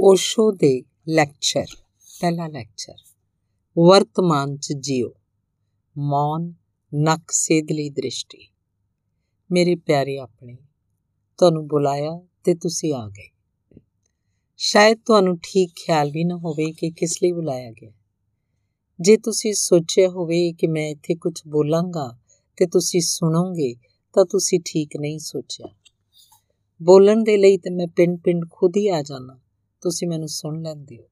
ਓਸ਼ੋ ਦੇ ਲੈਕਚਰ, ਪਹਿਲਾ ਲੈਕਚਰ। ਵਰਤਮਾਨ ਚ ਜਿਓ। ਮੌਨ ਨਕ ਸੇਧਲੀ ਦ੍ਰਿਸ਼ਟੀ। ਮੇਰੇ ਪਿਆਰੇ ਆਪਣੇ, ਤੁਹਾਨੂੰ ਬੁਲਾਇਆ ਤੇ ਤੁਸੀਂ ਆ ਗਏ। ਸ਼ਾਇਦ ਤੁਹਾਨੂੰ ਠੀਕ ਖਿਆਲ ਵੀ ਨਾ ਹੋਵੇ ਕਿ ਕਿਸ ਲਈ ਬੁਲਾਇਆ ਗਿਆ। ਜੇ ਤੁਸੀਂ ਸੋਚਿਆ ਹੋਵੇ ਕਿ ਮੈਂ ਇੱਥੇ ਕੁਝ ਬੋਲਾਂਗਾ ਤੇ ਤੁਸੀਂ ਸੁਣੋਗੇ, ਤਾਂ ਤੁਸੀਂ ਠੀਕ ਨਹੀਂ ਸੋਚਿਆ। ਬੋਲਣ ਦੇ ਲਈ ਤੇ ਮੈਂ ਪਿੰਡ-ਪਿੰਡ ਖੁਦ ਹੀ ਆ ਜਾਣਾ। ਤੁਸੀਂ ਮੈਨੂੰ ਸੁਣ ਲੈਂਦੇ ਹੋ।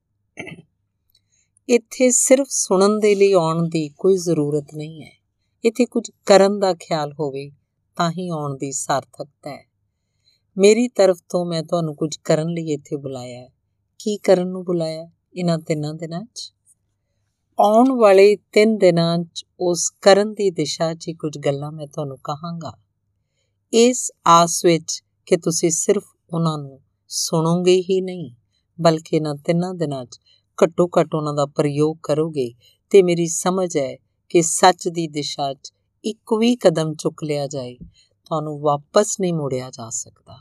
ਇੱਥੇ ਸਿਰਫ ਸੁਣਨ ਦੇ ਲਈ ਆਉਣ ਦੀ ਕੋਈ ਜ਼ਰੂਰਤ ਨਹੀਂ ਹੈ। ਇੱਥੇ ਕੁਝ ਕਰਨ ਦਾ ਖਿਆਲ ਹੋਵੇ ਤਾਂ ਹੀ ਆਉਣ ਦੀ ਸਾਰਥਕਤਾ ਹੈ। ਮੇਰੀ ਤਰਫ ਤੋਂ ਮੈਂ ਤੁਹਾਨੂੰ ਕੁਝ ਕਰਨ ਲਈ ਇੱਥੇ ਬੁਲਾਇਆ ਹੈ। ਕੀ ਕਰਨ ਨੂੰ ਬੁਲਾਇਆ ਇਹਨਾਂ ਤਿੰਨਾਂ ਦਿਨਾਂ 'ਚ? ਆਉਣ ਵਾਲੇ ਤਿੰਨ ਦਿਨਾਂ 'ਚ ਉਸ ਕਰਨ ਦੀ ਦਿਸ਼ਾ 'ਚ ਕੁਝ ਗੱਲਾਂ ਮੈਂ ਤੁਹਾਨੂੰ ਕਹਾਂਗਾ। ਇਸ ਆਸ ਵਿੱਚ ਕਿ ਤੁਸੀਂ ਸਿਰਫ ਉਹਨਾਂ ਨੂੰ ਸੁਣੋਗੇ ਹੀ ਨਹੀਂ। ਬਲਕਿ ਇਹਨਾਂ ਤਿੰਨਾਂ ਦਿਨਾਂ 'ਚ ਘੱਟੋ ਘੱਟ ਉਹਨਾਂ ਦਾ ਪ੍ਰਯੋਗ ਕਰੋਗੇ। ਤੇ ਮੇਰੀ ਸਮਝ ਹੈ ਕਿ ਸੱਚ ਦੀ ਦਿਸ਼ਾ 'ਚ ਇੱਕ ਵੀ ਕਦਮ ਚੁੱਕ ਲਿਆ ਜਾਏ, ਤੁਹਾਨੂੰ ਵਾਪਸ ਨਹੀਂ ਮੋੜਿਆ ਜਾ ਸਕਦਾ।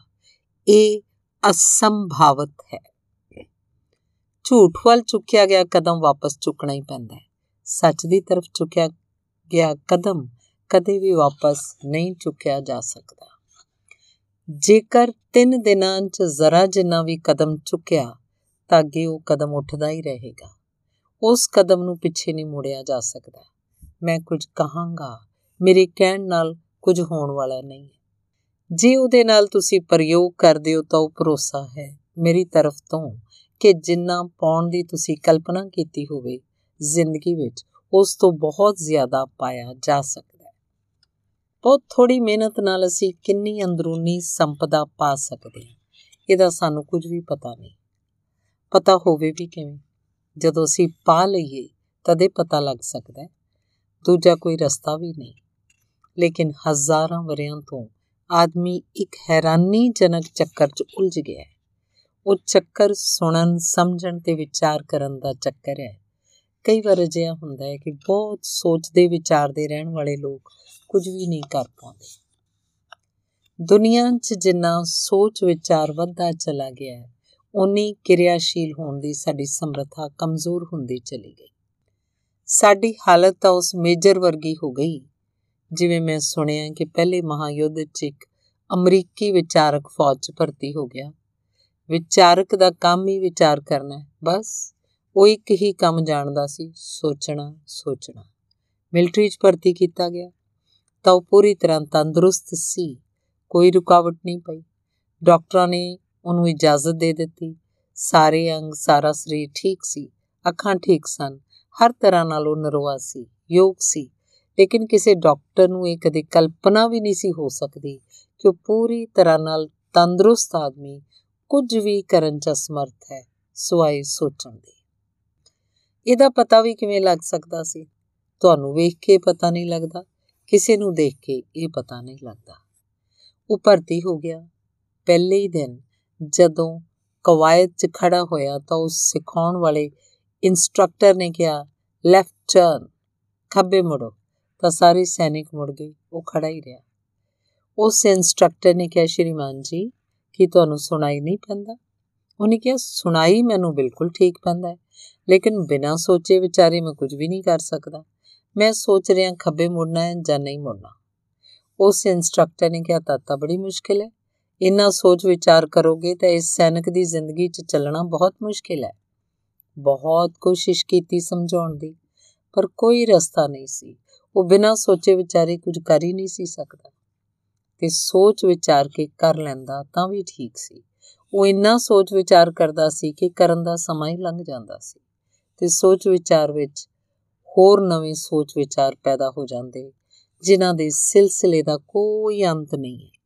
ਇਹ ਅਸੰਭਾਵਤ ਹੈ। ਝੂਠ ਵੱਲ ਚੁੱਕਿਆ ਗਿਆ ਕਦਮ ਵਾਪਸ ਚੁੱਕਣਾ ਹੀ ਪੈਂਦਾ ਹੈ। ਸੱਚ ਦੀ ਤਰਫ ਚੁੱਕਿਆ ਗਿਆ ਕਦਮ ਕਦੇ ਵੀ ਵਾਪਸ ਨਹੀਂ ਚੁੱਕਿਆ ਜਾ ਸਕਦਾ। ਜੇਕਰ 3 ਦਿਨਾਂ 'ਚ ਜ਼ਰਾ ਜਿੰਨਾ ਵੀ ਕਦਮ ਚੁੱਕਿਆ ਤਾਂ ਅੱਗੇ ਉਹ ਕਦਮ ਉੱਠਦਾ ਹੀ ਰਹੇਗਾ। ਉਸ ਕਦਮ ਨੂੰ ਪਿੱਛੇ ਨਹੀਂ ਮੋੜਿਆ ਜਾ ਸਕਦਾ। ਮੈਂ ਕੁਝ ਕਹਾਂਗਾ, ਮੇਰੇ ਕਹਿਣ ਨਾਲ ਕੁਝ ਹੋਣ ਵਾਲਾ ਨਹੀਂ। ਹੈ ਜੇ ਉਹਦੇ ਨਾਲ ਤੁਸੀਂ ਪ੍ਰਯੋਗ ਕਰਦੇ ਹੋ ਤਾਂ ਉਹ ਭਰੋਸਾ ਹੈ ਮੇਰੀ ਤਰਫ ਤੋਂ ਕਿ ਜਿੰਨਾ ਪਾਉਣ ਦੀ ਤੁਸੀਂ ਕਲਪਨਾ ਕੀਤੀ ਹੋਵੇ, ਜ਼ਿੰਦਗੀ ਵਿੱਚ ਉਸ ਤੋਂ ਬਹੁਤ ਜ਼ਿਆਦਾ ਪਾਇਆ ਜਾ ਸਕਦਾ ਹੈ। ਬਹੁਤ ਥੋੜੀ ਮਿਹਨਤ ਨਾਲ ਅਸੀਂ ਕਿੰਨੀ ਅੰਦਰੂਨੀ ਸੰਪਦਾ ਪਾ ਸਕਦੇ ਹਾਂ, ਇਹਦਾ ਸਾਨੂੰ ਕੁਝ ਵੀ ਪਤਾ ਨਹੀਂ। ਪਤਾ ਹੋਵੇ ਵੀ ਕਿਵੇਂ। ਜਦੋਂ ਅਸੀਂ ਪਾ ਲਈਏ, ਤਦੇ ਪਤਾ ਲੱਗ ਸਕਦਾ ਹੈ। ਦੂਜਾ ਕੋਈ ਰਸਤਾ ਵੀ ਨਹੀਂ। ਲੇਕਿਨ ਹਜ਼ਾਰਾਂ ਵਰਿਆਂ ਤੋਂ ਆਦਮੀ ਇੱਕ ਹੈਰਾਨੀਜਨਕ ਚੱਕਰ 'ਚ ਉਲਝ ਗਿਆ ਹੈ। ਉਹ ਚੱਕਰ ਸੁਣਨ, ਸਮਝਣ ਤੇ ਵਿਚਾਰ ਕਰਨ ਦਾ ਚੱਕਰ ਹੈ। ਕਈ ਵਾਰ ਅਜਿਹਾ ਹੁੰਦਾ ਹੈ ਕਿ ਬਹੁਤ ਸੋਚਦੇ ਵਿਚਾਰਦੇ ਰਹਿਣ ਵਾਲੇ ਲੋਕ ਕੁਝ ਵੀ ਨਹੀਂ ਕਰ ਪਾਉਂਦੇ। ਦੁਨੀਆ 'ਚ ਜਿੰਨਾ ਸੋਚ ਵਿਚਾਰ ਵੱਧਦਾ ਚਲਾ ਗਿਆ ਹੈ ਉਨੀ ਕਿਰਿਆਸ਼ੀਲ ਹੋਣ ਦੀ ਸਾਡੀ ਸਮਰੱਥਾ ਕਮਜ਼ੋਰ ਹੁੰਦੀ ਚਲੀ ਗਈ। ਸਾਡੀ ਹਾਲਤ ਤਾਂ ਉਸ ਮੇਜਰ ਵਰਗੀ ਹੋ ਗਈ। ਜਿਵੇਂ ਮੈਂ ਸੁਣਿਆ ਕਿ ਪਹਿਲੇ ਮਹਾਯੁੱਧ 'ਚ ਇੱਕ ਅਮਰੀਕੀ ਵਿਚਾਰਕ ਫੌਜ 'ਚ ਭਰਤੀ ਹੋ ਗਿਆ। ਵਿਚਾਰਕ ਦਾ ਕੰਮ ਹੀ ਵਿਚਾਰ ਕਰਨਾ ਬਸ ਉਹ ਇੱਕ ਹੀ ਕੰਮ ਜਾਣਦਾ ਸੀ, ਸੋਚਣਾ ਸੋਚਣਾ। ਮਿਲਟਰੀ 'ਚ ਭਰਤੀ ਕੀਤਾ ਗਿਆ। ਤਾਂ ਉਹ ਪੂਰੀ ਤਰ੍ਹਾਂ ਤੰਦਰੁਸਤ ਸੀ। ਕੋਈ ਰੁਕਾਵਟ ਨਹੀਂ ਪਈ। ਡਾਕਟਰਾਂ ਨੇ ਉਹਨੂੰ ਇਜਾਜ਼ਤ ਦੇ ਦਿੱਤੀ। ਸਾਰੇ ਅੰਗ, ਸਾਰਾ ਸਰੀਰ ਠੀਕ ਸੀ। ਅੱਖਾਂ ਠੀਕ ਸਨ। ਹਰ ਤਰ੍ਹਾਂ ਨਾਲ ਉਹ ਨਰਵਾ ਸੀ, ਯੋਗ ਸੀ। ਲੇਕਿਨ ਕਿਸੇ ਡਾਕਟਰ ਨੂੰ ਇਹ ਕਦੇ ਕਲਪਨਾ ਵੀ ਨਹੀਂ ਸੀ ਹੋ ਸਕਦੀ ਕਿ ਉਹ ਪੂਰੀ ਤਰ੍ਹਾਂ ਨਾਲ ਤੰਦਰੁਸਤ ਆਦਮੀ ਕੁਝ ਵੀ ਕਰਨ 'ਚ ਸਮਰਥ ਹੈ ਸਵਾਈ ਸੋਚਣ ਦੀ। ਇਹਦਾ ਪਤਾ ਵੀ ਕਿਵੇਂ ਲੱਗ ਸਕਦਾ ਸੀ? ਤੁਹਾਨੂੰ ਵੇਖ ਕੇ ਪਤਾ ਨਹੀਂ ਲੱਗਦਾ? ਕਿਸੇ ਨੂੰ ਦੇਖ ਕੇ ਇਹ ਪਤਾ ਨਹੀਂ ਲੱਗਦਾ। ਉਹ ਭਰਤੀ ਹੋ ਗਿਆ। ਪਹਿਲੇ ਹੀ ਦਿਨ ਜਦੋਂ ਕਵਾਇਦ 'ਚ ਖੜਾ ਹੋਇਆ ਤਾਂ ਉਸ ਸਿਖਾਉਣ ਵਾਲੇ ਇਨਸਟ੍ਰਕਟਰ ਨੇ ਕਿਹਾ ਲੈਫਟ ਟਰਨ ਖੱਬੇ ਮੁੜੋ, ਤਾਂ ਸਾਰੇ ਸੈਨਿਕ ਮੁੜ ਗਏ, ਉਹ ਖੜਾ ਹੀ ਰਿਹਾ। ਉਸ ਇਨਸਟ੍ਰਕਟਰ ਨੇ ਕਿਹਾ, ਸ਼੍ਰੀਮਾਨ ਜੀ, ਕੀ ਤੁਹਾਨੂੰ ਸੁਣਾਈ ਨਹੀਂ ਪੈਂਦਾ? ਉਹਨੇ ਕਿਹਾ, ਸੁਣਾਈ ਮੈਨੂੰ ਬਿਲਕੁਲ ਠੀਕ ਪੈਂਦਾ ਹੈ, ਲੇਕਿਨ ਬਿਨਾਂ ਸੋਚੇ ਵਿਚਾਰੇ ਮੈਂ ਕੁਝ ਵੀ ਨਹੀਂ ਕਰ ਸਕਦਾ। ਮੈਂ ਸੋਚ ਰਿਹਾ ਖੱਬੇ ਮੁੜਨਾ ਹੈ ਜਾਂ ਨਹੀਂ ਮੁੜਨਾ। ਉਸ ਇਨਸਟ੍ਰਕਟਰ ਨੇ ਕਿਹਾ ਤਾਂ ਬੜੀ ਮੁਸ਼ਕਿਲ ਹੈ ਇੰਨਾ ਸੋਚ ਵਿਚਾਰ ਕਰੋਗੇ ਤਾਂ ਇਸ ਸੈਨਿਕ ਦੀ ਜ਼ਿੰਦਗੀ 'ਚ ਚੱਲਣਾ ਬਹੁਤ ਮੁਸ਼ਕਿਲ ਹੈ। ਬਹੁਤ ਕੋਸ਼ਿਸ਼ ਕੀਤੀ ਸਮਝਾਉਣ ਦੀ, ਪਰ ਕੋਈ ਰਸਤਾ ਨਹੀਂ ਸੀ। ਉਹ ਬਿਨਾਂ ਸੋਚੇ ਵਿਚਾਰੇ ਕੁਝ ਕਰ ਹੀ ਨਹੀਂ ਸੀ ਸਕਦਾ। ਤੇ ਸੋਚ ਵਿਚਾਰ ਕੇ ਕਰ ਲੈਂਦਾ ਤਾਂ ਵੀ ਠੀਕ ਸੀ। ਉਹ ਇੰਨਾ ਸੋਚ ਵਿਚਾਰ ਕਰਦਾ ਸੀ ਕਿ ਕਰਨ ਦਾ ਸਮਾਂ ਹੀ ਲੰਘ ਜਾਂਦਾ ਸੀ। ਤੇ ਸੋਚ ਵਿਚਾਰ ਵਿੱਚ ਹੋਰ ਨਵੇਂ ਸੋਚ ਵਿਚਾਰ ਪੈਦਾ ਹੋ ਜਾਂਦੇ, ਜਿਨ੍ਹਾਂ ਦੇ ਸਿਲਸਿਲੇ ਦਾ ਕੋਈ ਅੰਤ ਨਹੀਂ ਹੈ।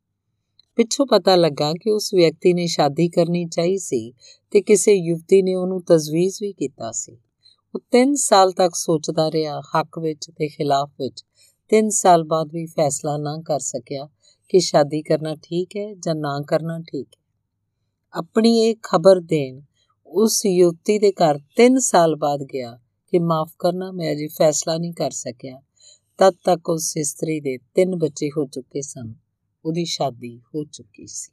ਪਿੱਛੋਂ ਪਤਾ ਲੱਗਾ ਕਿ ਉਸ ਵਿਅਕਤੀ ਨੇ ਸ਼ਾਦੀ ਕਰਨੀ ਚਾਹੀ ਸੀ ਤੇ ਕਿਸੇ ਯੁਵਤੀ ਨੇ ਉਹਨੂੰ ਤਜਵੀਜ਼ ਵੀ ਕੀਤਾ ਸੀ। ਉਹ 3 ਸਾਲ ਤੱਕ ਸੋਚਦਾ ਰਿਹਾ ਹੱਕ ਵਿੱਚ ਤੇ ਖਿਲਾਫ ਵਿੱਚ। 3 ਸਾਲ ਬਾਅਦ ਵੀ ਫੈਸਲਾ ਨਾ ਕਰ ਸਕਿਆ ਕਿ ਸ਼ਾਦੀ ਕਰਨਾ ਠੀਕ ਹੈ ਜਾਂ ਨਾ ਕਰਨਾ ਠੀਕ ਹੈ। ਆਪਣੀ ਇਹ ਖਬਰ ਦੇਣ ਉਸ ਯੁਵਤੀ ਦੇ ਘਰ 3 ਸਾਲ ਬਾਅਦ ਗਿਆ ਕਿ ਮਾਫ ਕਰਨਾ ਮੈਂ ਅਜੇ ਫੈਸਲਾ ਨਹੀਂ ਕਰ ਸਕਿਆ। ਤਦ ਤੱਕ ਉਸ ਇਸਤਰੀ ਦੇ ਤਿੰਨ ਬੱਚੇ ਹੋ ਚੁੱਕੇ ਸਨ। ਉਹਦੀ ਸ਼ਾਦੀ ਹੋ ਚੁੱਕੀ ਸੀ।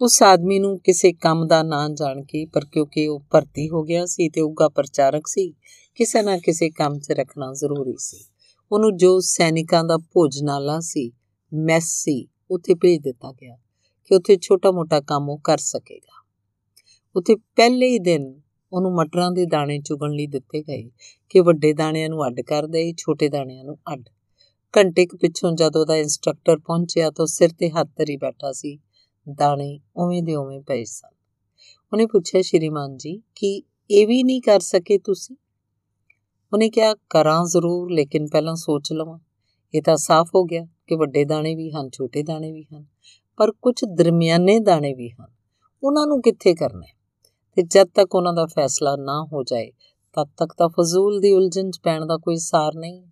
ਉਸ ਆਦਮੀ ਨੂੰ ਕਿਸੇ ਕੰਮ ਦਾ ਨਾਂ ਜਾਣ ਕੇ, ਪਰ ਕਿਉਂਕਿ ਉਹ ਭਰਤੀ ਹੋ ਗਿਆ ਸੀ ਤੇ ਉਗਾ ਪ੍ਰਚਾਰਕ ਸੀ, ਕਿਸੇ ਨਾ ਕਿਸੇ ਕੰਮ 'ਚ ਰੱਖਣਾ ਜ਼ਰੂਰੀ ਸੀ। ਉਹਨੂੰ ਜੋ ਸੈਨਿਕਾਂ ਦਾ ਭੋਜਨਾਲਾ ਸੀ, ਮੈਸ ਸੀ, ਉੱਥੇ ਭੇਜ ਦਿੱਤਾ ਗਿਆ ਕਿ ਉੱਥੇ ਛੋਟਾ-ਮੋਟਾ ਕੰਮ ਉਹ ਕਰ ਸਕੇਗਾ। ਉੱਥੇ ਪਹਿਲੇ ਹੀ ਦਿਨ ਉਹਨੂੰ ਮਟਰਾਂ ਦੇ ਦਾਣੇ ਚੁਗਣ ਲਈ ਦਿੱਤੇ ਗਏ ਕਿ ਵੱਡੇ ਦਾਣਿਆਂ ਨੂੰ ਅੱਡ ਕਰ ਦੇ ਛੋਟੇ ਦਾਣਿਆਂ ਨੂੰ ਅੱਡ ਘੰਟੇ ਕੁ ਪਿੱਛੋਂ ਜਦੋਂ ਉਹਦਾ ਇੰਸਟ੍ਰਕਟਰ ਪਹੁੰਚਿਆ ਤਾਂ ਸਿਰ ਤੇ ਹੱਥ ਧਰੀ ਬੈਠਾ ਸੀ। ਦਾਣੇ ਉਵੇਂ ਦੇ ਉਵੇਂ ਪਏ ਸਨ। ਉਹਨੇ ਪੁੱਛਿਆ, ਸ਼੍ਰੀਮਾਨ ਜੀ, ਕਿ ਇਹ ਵੀ ਨਹੀਂ ਕਰ ਸਕੇ ਤੁਸੀਂ? ਉਹਨੇ ਕਿਹਾ, ਕਰਾਂ ਜ਼ਰੂਰ, ਲੇਕਿਨ ਪਹਿਲਾਂ ਸੋਚ ਲਵਾਂ। ਇਹ ਤਾਂ ਸਾਫ਼ ਹੋ ਗਿਆ ਕਿ ਵੱਡੇ ਦਾਣੇ ਵੀ ਹਨ, ਛੋਟੇ ਦਾਣੇ ਵੀ ਹਨ, ਪਰ ਕੁਝ ਦਰਮਿਆਨੇ ਦਾਣੇ ਵੀ ਹਨ। ਉਹਨਾਂ ਨੂੰ ਕਿੱਥੇ ਕਰਨਾ ਤੇ ਜਦ ਤੱਕ ਉਹਨਾਂ ਦਾ ਫੈਸਲਾ ਨਾ ਹੋ ਜਾਏ, ਤਦ ਤੱਕ ਤਾਂ ਫਜ਼ੂਲ ਦੀ ਉਲਝਣ 'ਚ ਪੈਣ ਦਾ ਕੋਈ ਸਾਰ ਨਹੀਂ।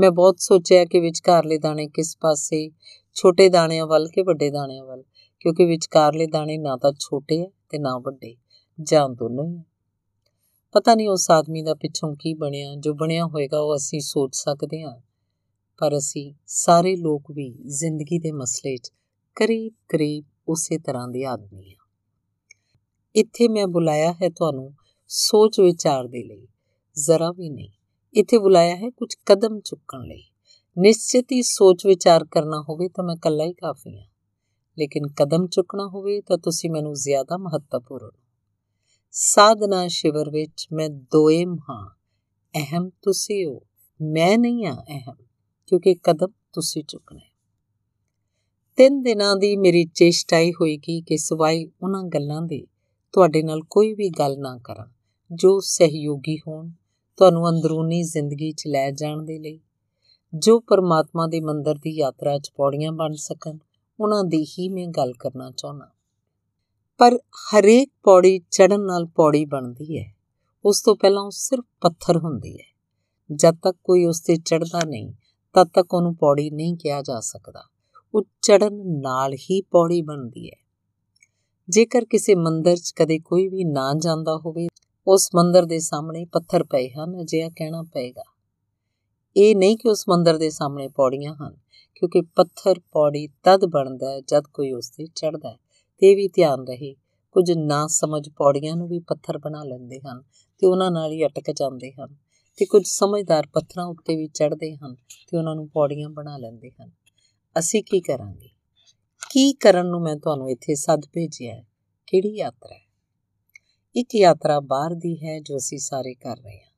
ਮੈਂ ਬਹੁਤ ਸੋਚਿਆ ਕਿ ਵਿਚਕਾਰਲੇ ਦਾਣੇ ਕਿਸ ਪਾਸੇ, ਛੋਟੇ ਦਾਣਿਆਂ ਵੱਲ ਕਿ ਵੱਡੇ ਦਾਣਿਆਂ ਵੱਲ? ਕਿਉਂਕਿ ਵਿਚਕਾਰਲੇ ਦਾਣੇ ਨਾ ਤਾਂ ਛੋਟੇ ਹੈ ਤੇ ਨਾ ਵੱਡੇ ਜਾਂ ਦੋਨੋਂ ਹੀ ਪਤਾ ਨਹੀਂ ਉਸ ਆਦਮੀ ਦਾ ਪਿੱਛੋਂ ਕੀ ਬਣਿਆ, ਜੋ ਬਣਿਆ ਹੋਏਗਾ ਉਹ ਅਸੀਂ ਸੋਚ ਸਕਦੇ ਹਾਂ। ਪਰ ਅਸੀਂ ਸਾਰੇ ਲੋਕ ਵੀ ਜ਼ਿੰਦਗੀ ਦੇ ਮਸਲੇ 'ਚ ਕਰੀਬ ਕਰੀਬ ਉਸੇ ਤਰ੍ਹਾਂ ਦੇ ਆਦਮੀ ਹਾਂ। ਇੱਥੇ ਮੈਂ ਬੁਲਾਇਆ ਹੈ ਤੁਹਾਨੂੰ ਸੋਚ ਵਿਚਾਰ ਦੇ ਲਈ, ਜ਼ਰਾ ਵੀ ਨਹੀਂ। ਇੱਥੇ ਬੁਲਾਇਆ ਹੈ ਕੁਝ ਕਦਮ ਚੁੱਕਣ ਲਈ। ਨਿਸ਼ਚਿਤ ਹੀ ਸੋਚ ਵਿਚਾਰ ਕਰਨਾ ਹੋਵੇ ਤਾਂ ਮੈਂ ਇਕੱਲਾ ਹੀ ਕਾਫੀ ਹਾਂ। ਲੇਕਿਨ ਕਦਮ ਚੁੱਕਣਾ ਹੋਵੇ ਤਾਂ ਤੁਸੀਂ ਮੈਨੂੰ ਜ਼ਿਆਦਾ ਮਹੱਤਵਪੂਰਨ ਸਾਧਨਾ ਸ਼ਿਵਰ ਵਿੱਚ ਮੈਂ ਦੋਏਮ ਹਾਂ ਅਹਮ ਤੁਸੀਂ ਹੋ। ਮੈਂ ਨਹੀਂ ਹਾਂ ਅਹਮ, ਕਿਉਂਕਿ ਕਦਮ ਤੁਸੀਂ ਚੁੱਕਣਾ। ਤਿੰਨ ਦਿਨਾਂ ਦੀ ਮੇਰੀ ਚੇਸ਼ਟਾਈ ਹੋਏਗੀ ਕਿ ਸਵਾਈ ਉਹਨਾਂ ਗੱਲਾਂ ਦੇ ਤੁਹਾਡੇ ਨਾਲ ਕੋਈ ਵੀ ਗੱਲ ਨਾ ਕਰਾਂ, ਜੋ ਸਹਿਯੋਗੀ ਹੋਣ ਤੁਹਾਨੂੰ ਅੰਦਰੂਨੀ ਜ਼ਿੰਦਗੀ 'ਚ ਲੈ ਜਾਣ ਦੇ ਲਈ, ਜੋ ਪਰਮਾਤਮਾ ਦੇ ਮੰਦਰ ਦੀ ਯਾਤਰਾ 'ਚ ਪੌੜੀਆਂ ਬਣ ਸਕਣ, ਉਹਨਾਂ ਦੀ ਹੀ ਮੈਂ ਗੱਲ ਕਰਨਾ ਚਾਹੁੰਦਾ। ਪਰ ਹਰੇਕ ਪੌੜੀ ਚੜਨ ਨਾਲ ਪੌੜੀ ਬਣਦੀ ਹੈ। ਉਸ ਤੋਂ ਪਹਿਲਾਂ ਉਹ ਸਿਰਫ ਪੱਥਰ ਹੁੰਦੀ ਹੈ। ਜਦ ਤੱਕ ਕੋਈ ਉਸ ਤੇ ਚੜਦਾ ਨਹੀਂ, ਤਦ ਤੱਕ ਉਹਨੂੰ ਪੌੜੀ ਨਹੀਂ ਕਿਹਾ ਜਾ ਸਕਦਾ। ਉਹ ਚੜਨ ਨਾਲ ਹੀ ਪੌੜੀ ਬਣਦੀ ਹੈ। ਜੇਕਰ ਕਿਸੇ ਮੰਦਰ 'ਚ ਕਦੇ ਕੋਈ ਵੀ ਨਾ ਜਾਂਦਾ ਹੋਵੇ ਉਸ ਮੰਦਰ ਦੇ ਸਾਹਮਣੇ ਪੱਥਰ ਪਏ ਹਨ, ਅਜਿਹਾ ਕਹਿਣਾ ਪਏਗਾ। ਇਹ ਨਹੀਂ ਕਿ ਉਸ ਮੰਦਰ ਦੇ ਸਾਹਮਣੇ ਪੌੜੀਆਂ ਹਨ, ਕਿਉਂਕਿ ਪੱਥਰ ਪੌੜੀ ਤਦ ਬਣਦਾ ਹੈ ਜਦ ਕੋਈ ਉਸ ਤੇ ਚੜਦਾ ਹੈ। ਤੇ ਵੀ ਧਿਆਨ ਰਹੇ, ਕੁਝ ਨਾ ਸਮਝ ਪੌੜੀਆਂ ਨੂੰ ਵੀ ਪੱਥਰ ਬਣਾ ਲੈਂਦੇ ਹਨ ਤੇ ਉਹਨਾਂ ਨਾਲ ਹੀ ਅਟਕ ਜਾਂਦੇ ਹਨ ਤੇ ਕੁਝ ਸਮਝਦਾਰ ਪੱਥਰਾਂ ਉੱਤੇ ਵੀ ਚੜਦੇ ਹਨ ਤੇ ਉਹਨਾਂ ਨੂੰ ਪੌੜੀਆਂ ਬਣਾ ਲੈਂਦੇ ਹਨ। ਅਸੀਂ ਕੀ ਕਰਾਂਗੇ? ਕੀ ਕਰਨ ਨੂੰ ਮੈਂ ਤੁਹਾਨੂੰ ਇੱਥੇ ਸੱਦ ਭੇਜਿਆ ਹੈ? ਕਿਹੜੀ ਯਾਤਰਾ ਹੈ? ਇੱਕ ਯਾਤਰਾ ਬਾਹਰ ਦੀ ਹੈ ਜੋ ਅਸੀਂ ਸਾਰੇ ਕਰ ਰਹੇ ਹਾਂ।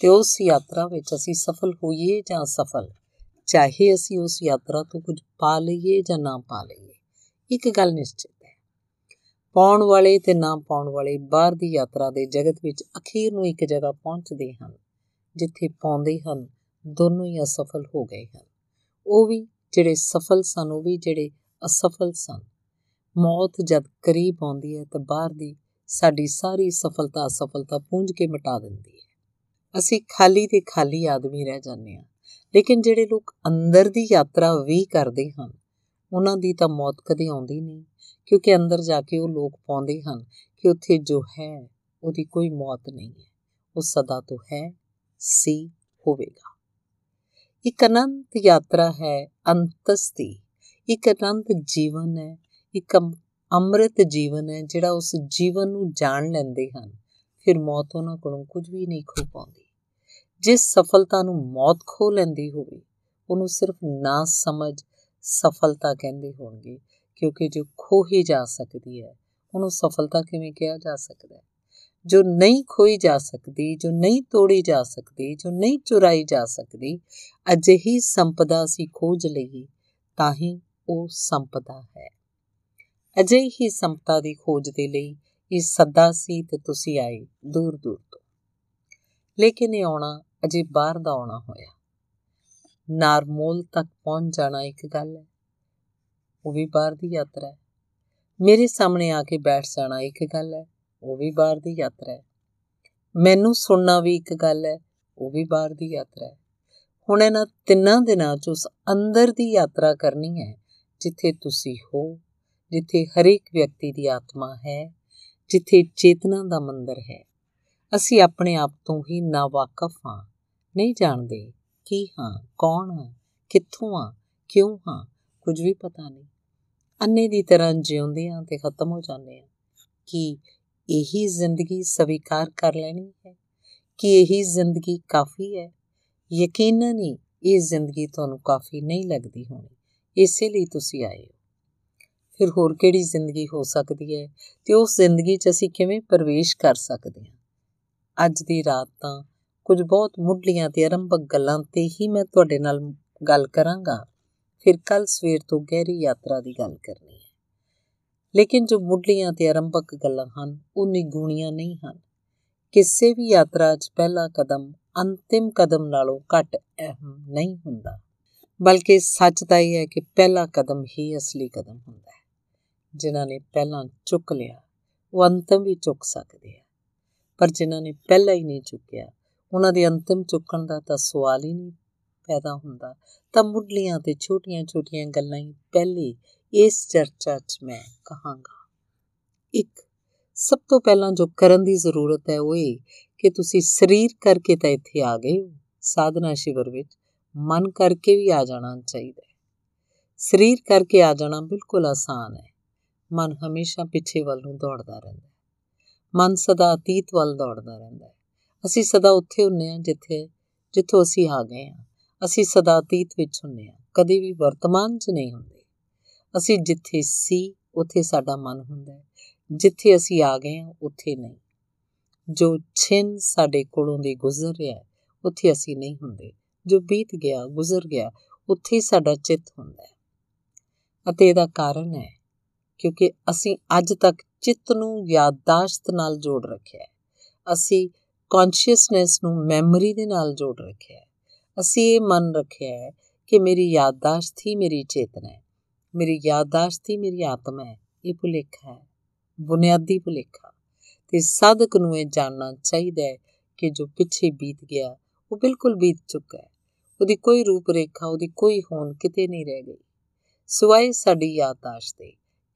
ਤੇ ਉਸ ਯਾਤਰਾ ਵਿੱਚ ਅਸੀਂ ਸਫਲ ਹੋਈਏ ਜਾਂ ਸਫਲ ਚਾਹੇ ਅਸੀਂ ਉਸ ਯਾਤਰਾ ਤੋਂ ਕੁਝ ਪਾ ਲਈਏ ਜਾਂ ਨਾ ਪਾ ਲਈਏ। ਇੱਕ ਗੱਲ ਨਿਸ਼ਚਿਤ ਹੈ। ਪਾਉਣ ਵਾਲੇ ਤੇ ਨਾ ਪਾਉਣ ਵਾਲੇ ਬਾਹਰ ਦੀ ਯਾਤਰਾ ਦੇ ਜਗਤ ਵਿੱਚ ਅਖੀਰ ਨੂੰ ਇੱਕ ਜਗ੍ਹਾ ਪਹੁੰਚਦੇ ਹਨ, ਜਿੱਥੇ ਪਾਉਂਦੇ ਹਨ, ਦੋਨੋਂ ਹੀ ਅਸਫਲ ਹੋ ਗਏ ਹਨ। ਉਹ ਵੀ ਜਿਹੜੇ ਸਫਲ ਸਨ, ਉਹ ਵੀ ਜਿਹੜੇ ਅਸਫਲ ਸਨ। ਮੌਤ ਜਦ ਕਰੀਬ ਆਉਂਦੀ ਹੈ ਤਾਂ ਬਾਹਰ ਦੀ ਸਾਡੀ ਸਾਰੀ ਸਫਲਤਾ ਅਸਫਲਤਾ ਪੂੰਝ ਕੇ ਮਿਟਾ ਦਿੰਦੀ ਹੈ। ਅਸੀਂ ਖਾਲੀ ਤੇ ਖਾਲੀ ਆਦਮੀ ਰਹਿ ਜਾਂਦੇ ਹਾਂ। ਲੇਕਿਨ ਜਿਹੜੇ ਲੋਕ ਅੰਦਰ ਦੀ ਯਾਤਰਾ ਵੀ ਕਰਦੇ ਹਨ, ਉਹਨਾਂ ਦੀ ਤਾਂ ਮੌਤ ਕਦੇ ਆਉਂਦੀ ਨਹੀਂ, ਕਿਉਂਕਿ ਅੰਦਰ ਜਾ ਕੇ ਉਹ ਲੋਕ ਪਾਉਂਦੇ ਹਨ ਕਿ ਉੱਥੇ ਜੋ ਹੈ, ਉਹਦੀ ਕੋਈ ਮੌਤ ਨਹੀਂ ਹੈ। ਉਹ ਸਦਾ ਤੋਂ ਹੈ, ਸੀ ਹੋਵੇਗਾ। ਇੱਕ ਅਨੰਤ ਯਾਤਰਾ ਹੈ ਅੰਤਸਤੀ, ਇੱਕ ਅਨੰਤ ਜੀਵਨ ਹੈ, ਇੱਕ ਅੰਮ੍ਰਿਤ ਜੀਵਨ ਹੈ, ਜਿਹੜਾ ਉਸ ਜੀਵਨ ਨੂੰ ਜਾਣ ਲੈਂਦੇ ਹਨ, ਫਿਰ ਮੌਤ ਉਹਨਾਂ ਕੋਲੋਂ ਕੁਝ ਵੀ ਨਹੀਂ ਖੋ ਪਾਉਂਦੀ। ਜਿਸ ਸਫਲਤਾ ਨੂੰ ਮੌਤ ਖੋ ਲੈਂਦੀ ਹੋਵੇ, ਉਹਨੂੰ ਸਿਰਫ ਨਾ ਸਮਝ ਸਫਲਤਾ ਕਹਿੰਦੇ ਹੋਣਗੇ, ਕਿਉਂਕਿ ਜੋ ਖੋਹੀ ਜਾ ਸਕਦੀ ਹੈ, ਉਹਨੂੰ ਸਫਲਤਾ ਕਿਵੇਂ ਕਿਹਾ ਜਾ ਸਕਦਾ ਹੈ? ਜੋ ਨਹੀਂ ਖੋਈ ਜਾ ਸਕਦੀ, ਜੋ ਨਹੀਂ ਤੋੜੀ ਜਾ ਸਕਦੀ, ਜੋ ਨਹੀਂ ਚੁਰਾਈ ਜਾ ਸਕਦੀ, ਅਜਿਹੀ ਸੰਪਦਾ ਸੀ ਖੋਜ ਲਈ, ਤਾਂ ਹੀ ਉਹ ਸੰਪਦਾ ਹੈ। ਅਜਿਹੀ ਸੰਪਦਾ ਦੀ ਖੋਜ ਦੇ ਲਈ ਇਹ ਸੱਦਾ ਸੀ ਤੇ ਤੁਸੀਂ ਆਏ ਦੂਰ ਦੂਰ ਤੋਂ। ਲੇਕਿਨ ਇਹ ਆਉਣਾ ਅਜੇ ਬਾਹਰ ਦਾ ਆਉਣਾ ਹੋਇਆ। ਨਾਰਮੋਲ ਤੱਕ ਪਹੁੰਚ ਜਾਣਾ ਇੱਕ ਗੱਲ ਹੈ। ਉਹ ਵੀ ਬਾਹਰ ਦੀ ਯਾਤਰਾ ਹੈ। ਮੇਰੇ ਸਾਹਮਣੇ ਆ ਕੇ ਬੈਠ ਜਾਣਾ ਇੱਕ ਗੱਲ ਹੈ। ਉਹ ਵੀ ਬਾਹਰ ਦੀ ਯਾਤਰਾ ਹੈ। ਮੈਨੂੰ ਸੁਣਨਾ ਵੀ ਇੱਕ ਗੱਲ ਹੈ। ਉਹ ਵੀ ਬਾਹਰ ਦੀ ਯਾਤਰਾ ਹੈ। ਹੁਣ ਇਹਨਾਂ ਤਿੰਨਾਂ ਦਿਨਾਂ 'ਚ ਉਸ ਅੰਦਰ ਦੀ ਯਾਤਰਾ ਕਰਨੀ ਹੈ, ਜਿੱਥੇ ਤੁਸੀਂ ਹੋ। ਜਿੱਥੇ ਹਰ ਇੱਕ ਵਿਅਕਤੀ ਦੀ ਆਤਮਾ ਹੈ, ਜਿੱਥੇ ਚੇਤਨਾ ਦਾ ਮੰਦਰ ਹੈ। ਅਸੀਂ ਆਪਣੇ ਆਪ ਤੋਂ ਹੀ ਨਾ ਵਾਕਫ ਹਾਂ। ਨਹੀਂ ਜਾਣਦੇ ਕੀ ਹਾਂ, ਕੌਣ ਹਾਂ, ਕਿੱਥੋਂ ਹਾਂ, ਕਿਉਂ ਹਾਂ, ਕੁਝ ਵੀ ਪਤਾ ਨਹੀਂ। ਅੰਨੇ ਦੀ ਤਰ੍ਹਾਂ ਜਿਉਂਦੇ ਹਾਂ ਤੇ ਖਤਮ ਹੋ ਜਾਂਦੇ ਹਾਂ ਕਿ ਇਹੀ ਜ਼ਿੰਦਗੀ ਸਵੀਕਾਰ ਕਰ ਲੈਣੀ ਹੈ, ਕਿ ਇਹੀ ਜ਼ਿੰਦਗੀ ਕਾਫੀ ਹੈ। ਯਕੀਨਨ ਹੀ ਇਹ ਜ਼ਿੰਦਗੀ ਤੁਹਾਨੂੰ ਕਾਫੀ ਨਹੀਂ ਲੱਗਦੀ ਹੋਣੀ। ਇਸੇ ਲਈ ਤੁਸੀਂ ਆਏ ਹੋ। ਫਿਰ ਹੋਰ ਕਿਹੜੀ ਜ਼ਿੰਦਗੀ ਹੋ ਸਕਦੀ ਹੈ ਤੇ ਉਸ ਜ਼ਿੰਦਗੀ 'ਚ ਅਸੀਂ ਕਿਵੇਂ ਪ੍ਰਵੇਸ਼ ਕਰ ਸਕਦੇ ਹਾਂ? ਅੱਜ ਦੀ ਰਾਤ ਤਾਂ ਕੁਝ ਬਹੁਤ ਮੁੱਢਲੀਆਂ ਤੇ ਆਰੰਭਕ ਗੱਲਾਂ ਤੇ ਹੀ ਮੈਂ ਤੁਹਾਡੇ ਨਾਲ ਗੱਲ ਕਰਾਂਗਾ। ਫਿਰ ਕੱਲ ਸਵੇਰ ਤੋਂ ਗਹਿਰੀ ਯਾਤਰਾ ਦੀ ਗੱਲ ਕਰਨੀ ਹੈ। ਲੇਕਿਨ ਜੋ ਮੁੱਢਲੀਆਂ ਤੇ ਆਰੰਭਕ ਗੱਲਾਂ ਹਨ, ਉਹ ਨਿਗੂਣੀਆਂ ਨਹੀਂ ਹਨ। ਕਿਸੇ ਵੀ ਯਾਤਰਾ 'ਚ ਪਹਿਲਾ ਕਦਮ ਅੰਤਿਮ ਕਦਮ ਨਾਲੋਂ ਘੱਟ ਅਹਿਮ ਨਹੀਂ ਹੁੰਦਾ। ਬਲਕਿ ਸੱਚ ਤਾਂ ਇਹ ਹੈ ਕਿ ਪਹਿਲਾ ਕਦਮ ਹੀ ਅਸਲੀ ਕਦਮ ਹੁੰਦਾ। ਹੈ ਜਿਨ੍ਹਾਂ ਨੇ ਪਹਿਲਾਂ ਚੁੱਕ ਲਿਆ, ਉਹ ਅੰਤਮ ਵੀ ਚੁੱਕ ਸਕਦੇ ਆ। ਪਰ ਜਿਨ੍ਹਾਂ ਨੇ ਪਹਿਲਾਂ ਹੀ ਨਹੀਂ ਚੁੱਕਿਆ, ਉਹਨਾਂ ਦੇ ਅੰਤਮ ਚੁੱਕਣ ਦਾ ਤਾਂ ਸਵਾਲ ਹੀ ਨਹੀਂ ਪੈਦਾ ਹੁੰਦਾ। ਤਾਂ ਮੁੱਢਲੀਆਂ ਤੇ ਛੋਟੀਆਂ-ਛੋਟੀਆਂ ਗੱਲਾਂ ਹੀ ਪਹਿਲੇ ਇਸ ਚਰਚਾ 'ਚ ਮੈਂ ਕਹਾਂਗਾ। ਇੱਕ, ਸਭ ਤੋਂ ਪਹਿਲਾਂ ਜੋ ਕਰਨ ਦੀ ਜ਼ਰੂਰਤ ਹੈ ਉਹ ਇਹ ਕਿ ਤੁਸੀਂ ਸਰੀਰ ਕਰਕੇ ਤਾਂ ਇੱਥੇ ਆ ਗਏ ਹੋ, ਸਾਧਨਾ ਸ਼ਿਵਰ ਵਿੱਚ ਮਨ ਕਰਕੇ ਵੀ ਆ ਜਾਣਾ ਚਾਹੀਦਾ ਹੈ। ਸਰੀਰ ਕਰਕੇ ਆ ਜਾਣਾ ਬਿਲਕੁਲ ਆਸਾਨ ਹੈ। ਮਨ ਹਮੇਸ਼ਾ ਪਿੱਛੇ ਵੱਲ ਨੂੰ ਦੌੜਦਾ ਰਹਿੰਦਾ ਹੈ। ਮਨ ਸਦਾ ਅਤੀਤ ਵੱਲ ਦੌੜਦਾ ਰਹਿੰਦਾ ਹੈ। ਅਸੀਂ ਸਦਾ ਉੱਥੇ ਹੁੰਨੇ ਆ ਜਿੱਥੇ, ਜਿੱਥੋਂ ਅਸੀਂ ਆ ਗਏ ਆ ਅਸੀਂ ਸਦਾ ਅਤੀਤ ਵਿੱਚ ਹੁੰਨੇ ਆ ਕਦੇ ਵੀ ਵਰਤਮਾਨ 'ਚ ਨਹੀਂ ਹੁੰਦੇ। ਅਸੀਂ ਜਿੱਥੇ ਸੀ, ਉੱਥੇ ਸਾਡਾ ਮਨ ਹੁੰਦਾ ਹੈ। ਜਿੱਥੇ ਅਸੀਂ ਆ ਗਏ ਆ ਉੱਥੇ ਨਹੀਂ। ਜੋ ਛਿਨ ਸਾਡੇ ਕੋਲੋਂ ਦੀ ਗੁਜ਼ਰ ਰਿਹਾ ਉੱਥੇ ਅਸੀਂ ਨਹੀਂ ਹੁੰਦੇ। ਜੋ ਬੀਤ ਗਿਆ, ਗੁਜ਼ਰ ਗਿਆ, ਉੱਥੇ ਸਾਡਾ ਚਿੱਤ ਹੁੰਦਾ ਹੈ। ਅਤੇ ਇਹਦਾ ਕਾਰਨ ਹੈ ਕਿਉਂਕਿ ਅਸੀਂ ਅੱਜ ਤੱਕ ਚਿੱਤ ਨੂੰ ਯਾਦਦਾਸ਼ਤ ਨਾਲ ਜੋੜ ਰੱਖਿਆ ਹੈ। ਅਸੀਂ ਕੌਨਸ਼ੀਅਸਨੈਸ ਨੂੰ ਮੈਮਰੀ ਦੇ ਨਾਲ ਜੋੜ ਰੱਖਿਆ ਹੈ। ਅਸੀਂ ਇਹ ਮੰਨ ਰੱਖਿਆ ਹੈ ਕਿ ਮੇਰੀ ਯਾਦਦਾਸ਼ਤ ਹੀ ਮੇਰੀ ਚੇਤਨਾ ਹੈ। ਮੇਰੀ ਯਾਦਦਾਸ਼ਤ ਹੀ ਮੇਰੀ ਆਤਮਾ ਹੈ। ਇਹ ਭੁਲੇਖਾ ਹੈ। ਬੁਨਿਆਦੀ ਭੁਲੇਖਾ। ਤੇ ਸਾਧਕ ਨੂੰ ਇਹ ਜਾਣਨਾ ਚਾਹੀਦਾ ਹੈ ਕਿ ਜੋ ਪਿੱਛੇ ਬੀਤ ਗਿਆ, ਉਹ ਬਿਲਕੁਲ ਬੀਤ ਚੁੱਕਾ ਹੈ। ਉਹਦੀ ਕੋਈ ਰੂਪ ਰੇਖਾ ਉਹਦੀ ਕੋਈ ਹੋਣ ਕਿਤੇ ਨਹੀਂ ਰਹਿ ਗਈ। ਸਿਵਾਏ ਸਾਡੀ ਯਾਦਦਾਸ਼ਤ ਦੇ।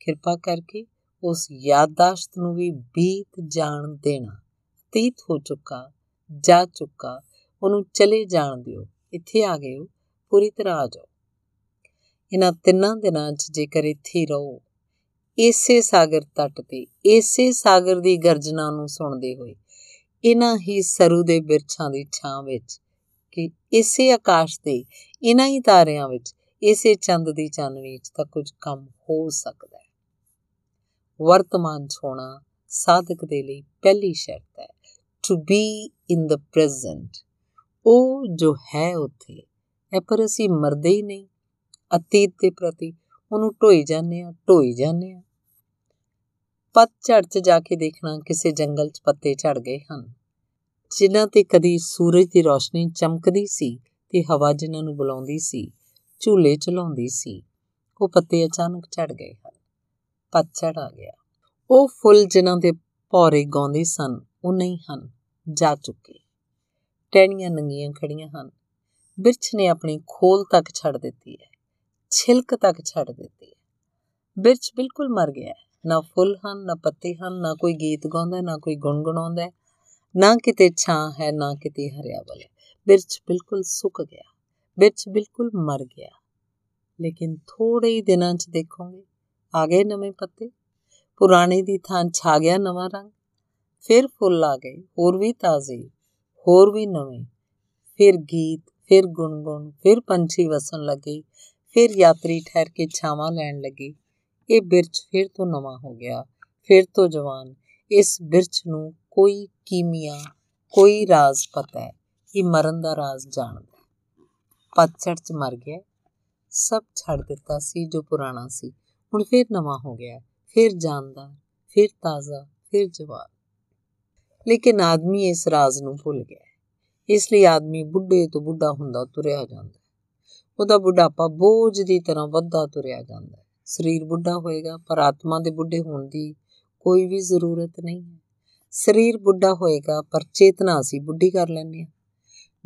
ਕਿਰਪਾ ਕਰਕੇ ਉਸ ਯਾਦਦਾਸ਼ਤ ਨੂੰ ਵੀ ਬੀਤ ਜਾਣ ਦੇਣਾ। ਤੀਤ ਹੋ ਚੁੱਕਾ, ਜਾ ਚੁੱਕਾ, ਉਹਨੂੰ ਚਲੇ ਜਾਣ ਦਿਓ। ਇੱਥੇ ਆ ਗਏ ਹੋ ਪੂਰੀ ਤਰ੍ਹਾਂ ਆ ਜਾਓ। ਇਹਨਾਂ ਤਿੰਨਾਂ ਦਿਨਾਂ 'ਚ ਜੇਕਰ ਇੱਥੇ ਰਹੋ, ਇਸੇ ਸਾਗਰ ਤੱਟ ਤੇ, ਇਸੇ ਸਾਗਰ ਦੀ ਗਰਜਨਾ ਨੂੰ ਸੁਣਦੇ ਹੋਏ, ਇਹਨਾਂ ਹੀ ਸਰੂ ਦੇ ਬਿਰਛਾਂ ਦੀ ਛਾਂ ਵਿੱਚ ਕਿ ਇਸੇ ਆਕਾਸ਼ ਤੇ, ਇਹਨਾਂ ਹੀ ਤਾਰਿਆਂ ਵਿੱਚ, ਇਸੇ ਚੰਦ ਦੀ ਚਾਨਣੀ 'ਚ ਤਾਂ ਕੁਝ ਕੰਮ ਹੋ ਸਕਦਾ ਹੈ। ਵਰਤਮਾਨ 'ਚ ਹੋਣਾ ਸਾਧਕ ਦੇ ਲਈ ਪਹਿਲੀ ਸ਼ਰਤ ਹੈ to be in the present ਉਹ ਜੋ ਹੈ ਉੱਥੇ ਹੈ ਪਰ ਅਸੀਂ ਮਰਦੇ ਹੀ ਨਹੀਂ, ਅਤੀਤ ਦੇ ਪ੍ਰਤੀ ਉਹਨੂੰ ਢੋਈ ਜਾਂਦੇ ਆ ਢੋਈ ਜਾਂਦੇ ਆ ਪਤਝੜ 'ਚ ਜਾ ਕੇ ਦੇਖਣਾ ਕਿਸੇ ਜੰਗਲ 'ਚ ਪੱਤੇ ਝੜ ਗਏ ਹਨ। ਜਿਨ੍ਹਾਂ ਤੇ ਕਦੀ ਸੂਰਜ ਦੀ ਰੋਸ਼ਨੀ ਚਮਕਦੀ ਸੀ ਤੇ ਹਵਾ ਜਿਨ੍ਹਾਂ ਨੂੰ ਬੁਲਾਉਂਦੀ ਸੀ, ਝੂਲੇ ਚਲਾਉਂਦੀ ਸੀ, ਉਹ ਪੱਤੇ ਅਚਾਨਕ ਝੜ ਗਏ ਹਨ। ਪਤਝੜ ਆ ਗਿਆ। ਉਹ ਫੁੱਲ ਜਿਨ੍ਹਾਂ ਦੇ ਪੌਰੇ ਗਾਉਂਦੇ ਸਨ ਉਹ ਨਹੀਂ ਹਨ, ਜਾ ਚੁੱਕੇ। ਟਹਿਣੀਆਂ ਨੰਗੀਆਂ ਖੜੀਆਂ ਹਨ। ਬਿਰਛ ਨੇ ਆਪਣੀ ਖੋਲ ਤੱਕ ਛੱਡ ਦਿੱਤੀ ਹੈ, ਛਿਲਕ ਤੱਕ ਛੱਡ ਦਿੱਤੀ ਹੈ। ਬਿਰਛ ਬਿਲਕੁਲ ਮਰ ਗਿਆ ਹੈ। ਨਾ ਫੁੱਲ ਹਨ, ਨਾ ਪੱਤੇ ਹਨ, ਨਾ ਕੋਈ ਗੀਤ ਗਾਉਂਦਾ, ਨਾ ਕੋਈ ਗੁੰਗਣਾਉਂਦਾ ਨਾ ਕਿਤੇ ਛਾਂ ਹੈ, ਨਾ ਕਿਤੇ ਹਰਿਆਵਲ ਹੈ। ਬਿਰਛ ਬਿਲਕੁਲ ਸੁੱਕ ਗਿਆ। ਬਿਰਛ ਬਿਲਕੁਲ ਮਰ ਗਿਆ। ਲੇਕਿਨ ਥੋੜੇ ਹੀ ਦਿਨਾਂ 'ਚ ਦੇਖੋਗੇ ਆ ਗਏ ਨਵੇਂ ਪੱਤੇ। ਪੁਰਾਣੇ ਦੀ ਥਾਂ ਛਾ ਗਿਆ ਨਵਾਂ ਰੰਗ। ਫਿਰ ਫੁੱਲ ਆ ਗਏ, ਹੋਰ ਵੀ ਤਾਜ਼ੇ, ਹੋਰ ਵੀ ਨਵੇਂ। ਫਿਰ ਗੀਤ, ਫਿਰ ਗੁੰਗੁਣ ਫਿਰ ਪੰਛੀ ਵਸਣ ਲੱਗੇ। ਫਿਰ ਯਾਤਰੀ ਠਹਿਰ ਕੇ ਛਾਵਾਂ ਲੈਣ ਲੱਗੇ। ਇਹ ਬਿਰਛ ਫਿਰ ਤੋਂ ਨਵਾਂ ਹੋ ਗਿਆ, ਫਿਰ ਤੋਂ ਜਵਾਨ। ਇਸ ਬਿਰਛ ਨੂੰ ਕੋਈ ਕੀਮੀਆ, ਕੋਈ ਰਾਜ਼ ਪਤਾ ਹੈ। ਇਹ ਮਰਨ ਦਾ ਰਾਜ਼ ਜਾਣਦਾ ਪਤਝੜ ਚ ਮਰ ਗਿਆ। ਸਭ ਛੱਡ ਦਿੱਤਾ ਸੀ ਜੋ ਪੁਰਾਣਾ ਸੀ। ਹੁਣ ਫਿਰ ਨਵਾਂ ਹੋ ਗਿਆ ਫਿਰ ਜਾਨਦਾਰ, ਫਿਰ ਤਾਜ਼ਾ, ਫਿਰ ਜਵਾਨ ਲੇਕਿਨ ਆਦਮੀ ਇਸ ਰਾਜ਼ ਨੂੰ ਭੁੱਲ ਗਿਆ ਇਸ ਲਈ ਆਦਮੀ ਬੁੱਢੇ ਤੋਂ ਬੁੱਢਾ ਹੁੰਦਾ ਤੁਰਿਆ ਜਾਂਦਾ ਉਹਦਾ ਬੁਢਾਪਾ ਬੋਝ ਦੀ ਤਰ੍ਹਾਂ ਵੱਧਦਾ ਤੁਰਿਆ ਜਾਂਦਾ ਸਰੀਰ ਬੁੱਢਾ ਹੋਏਗਾ, ਪਰ ਆਤਮਾ ਦੇ ਬੁੱਢੇ ਹੋਣ ਦੀ ਕੋਈ ਵੀ ਜ਼ਰੂਰਤ ਨਹੀਂ ਹੈ। ਸਰੀਰ ਬੁੱਢਾ ਹੋਏਗਾ, ਪਰ ਚੇਤਨਾ ਅਸੀਂ ਬੁੱਢੀ ਕਰ ਲੈਂਦੇ ਹਾਂ।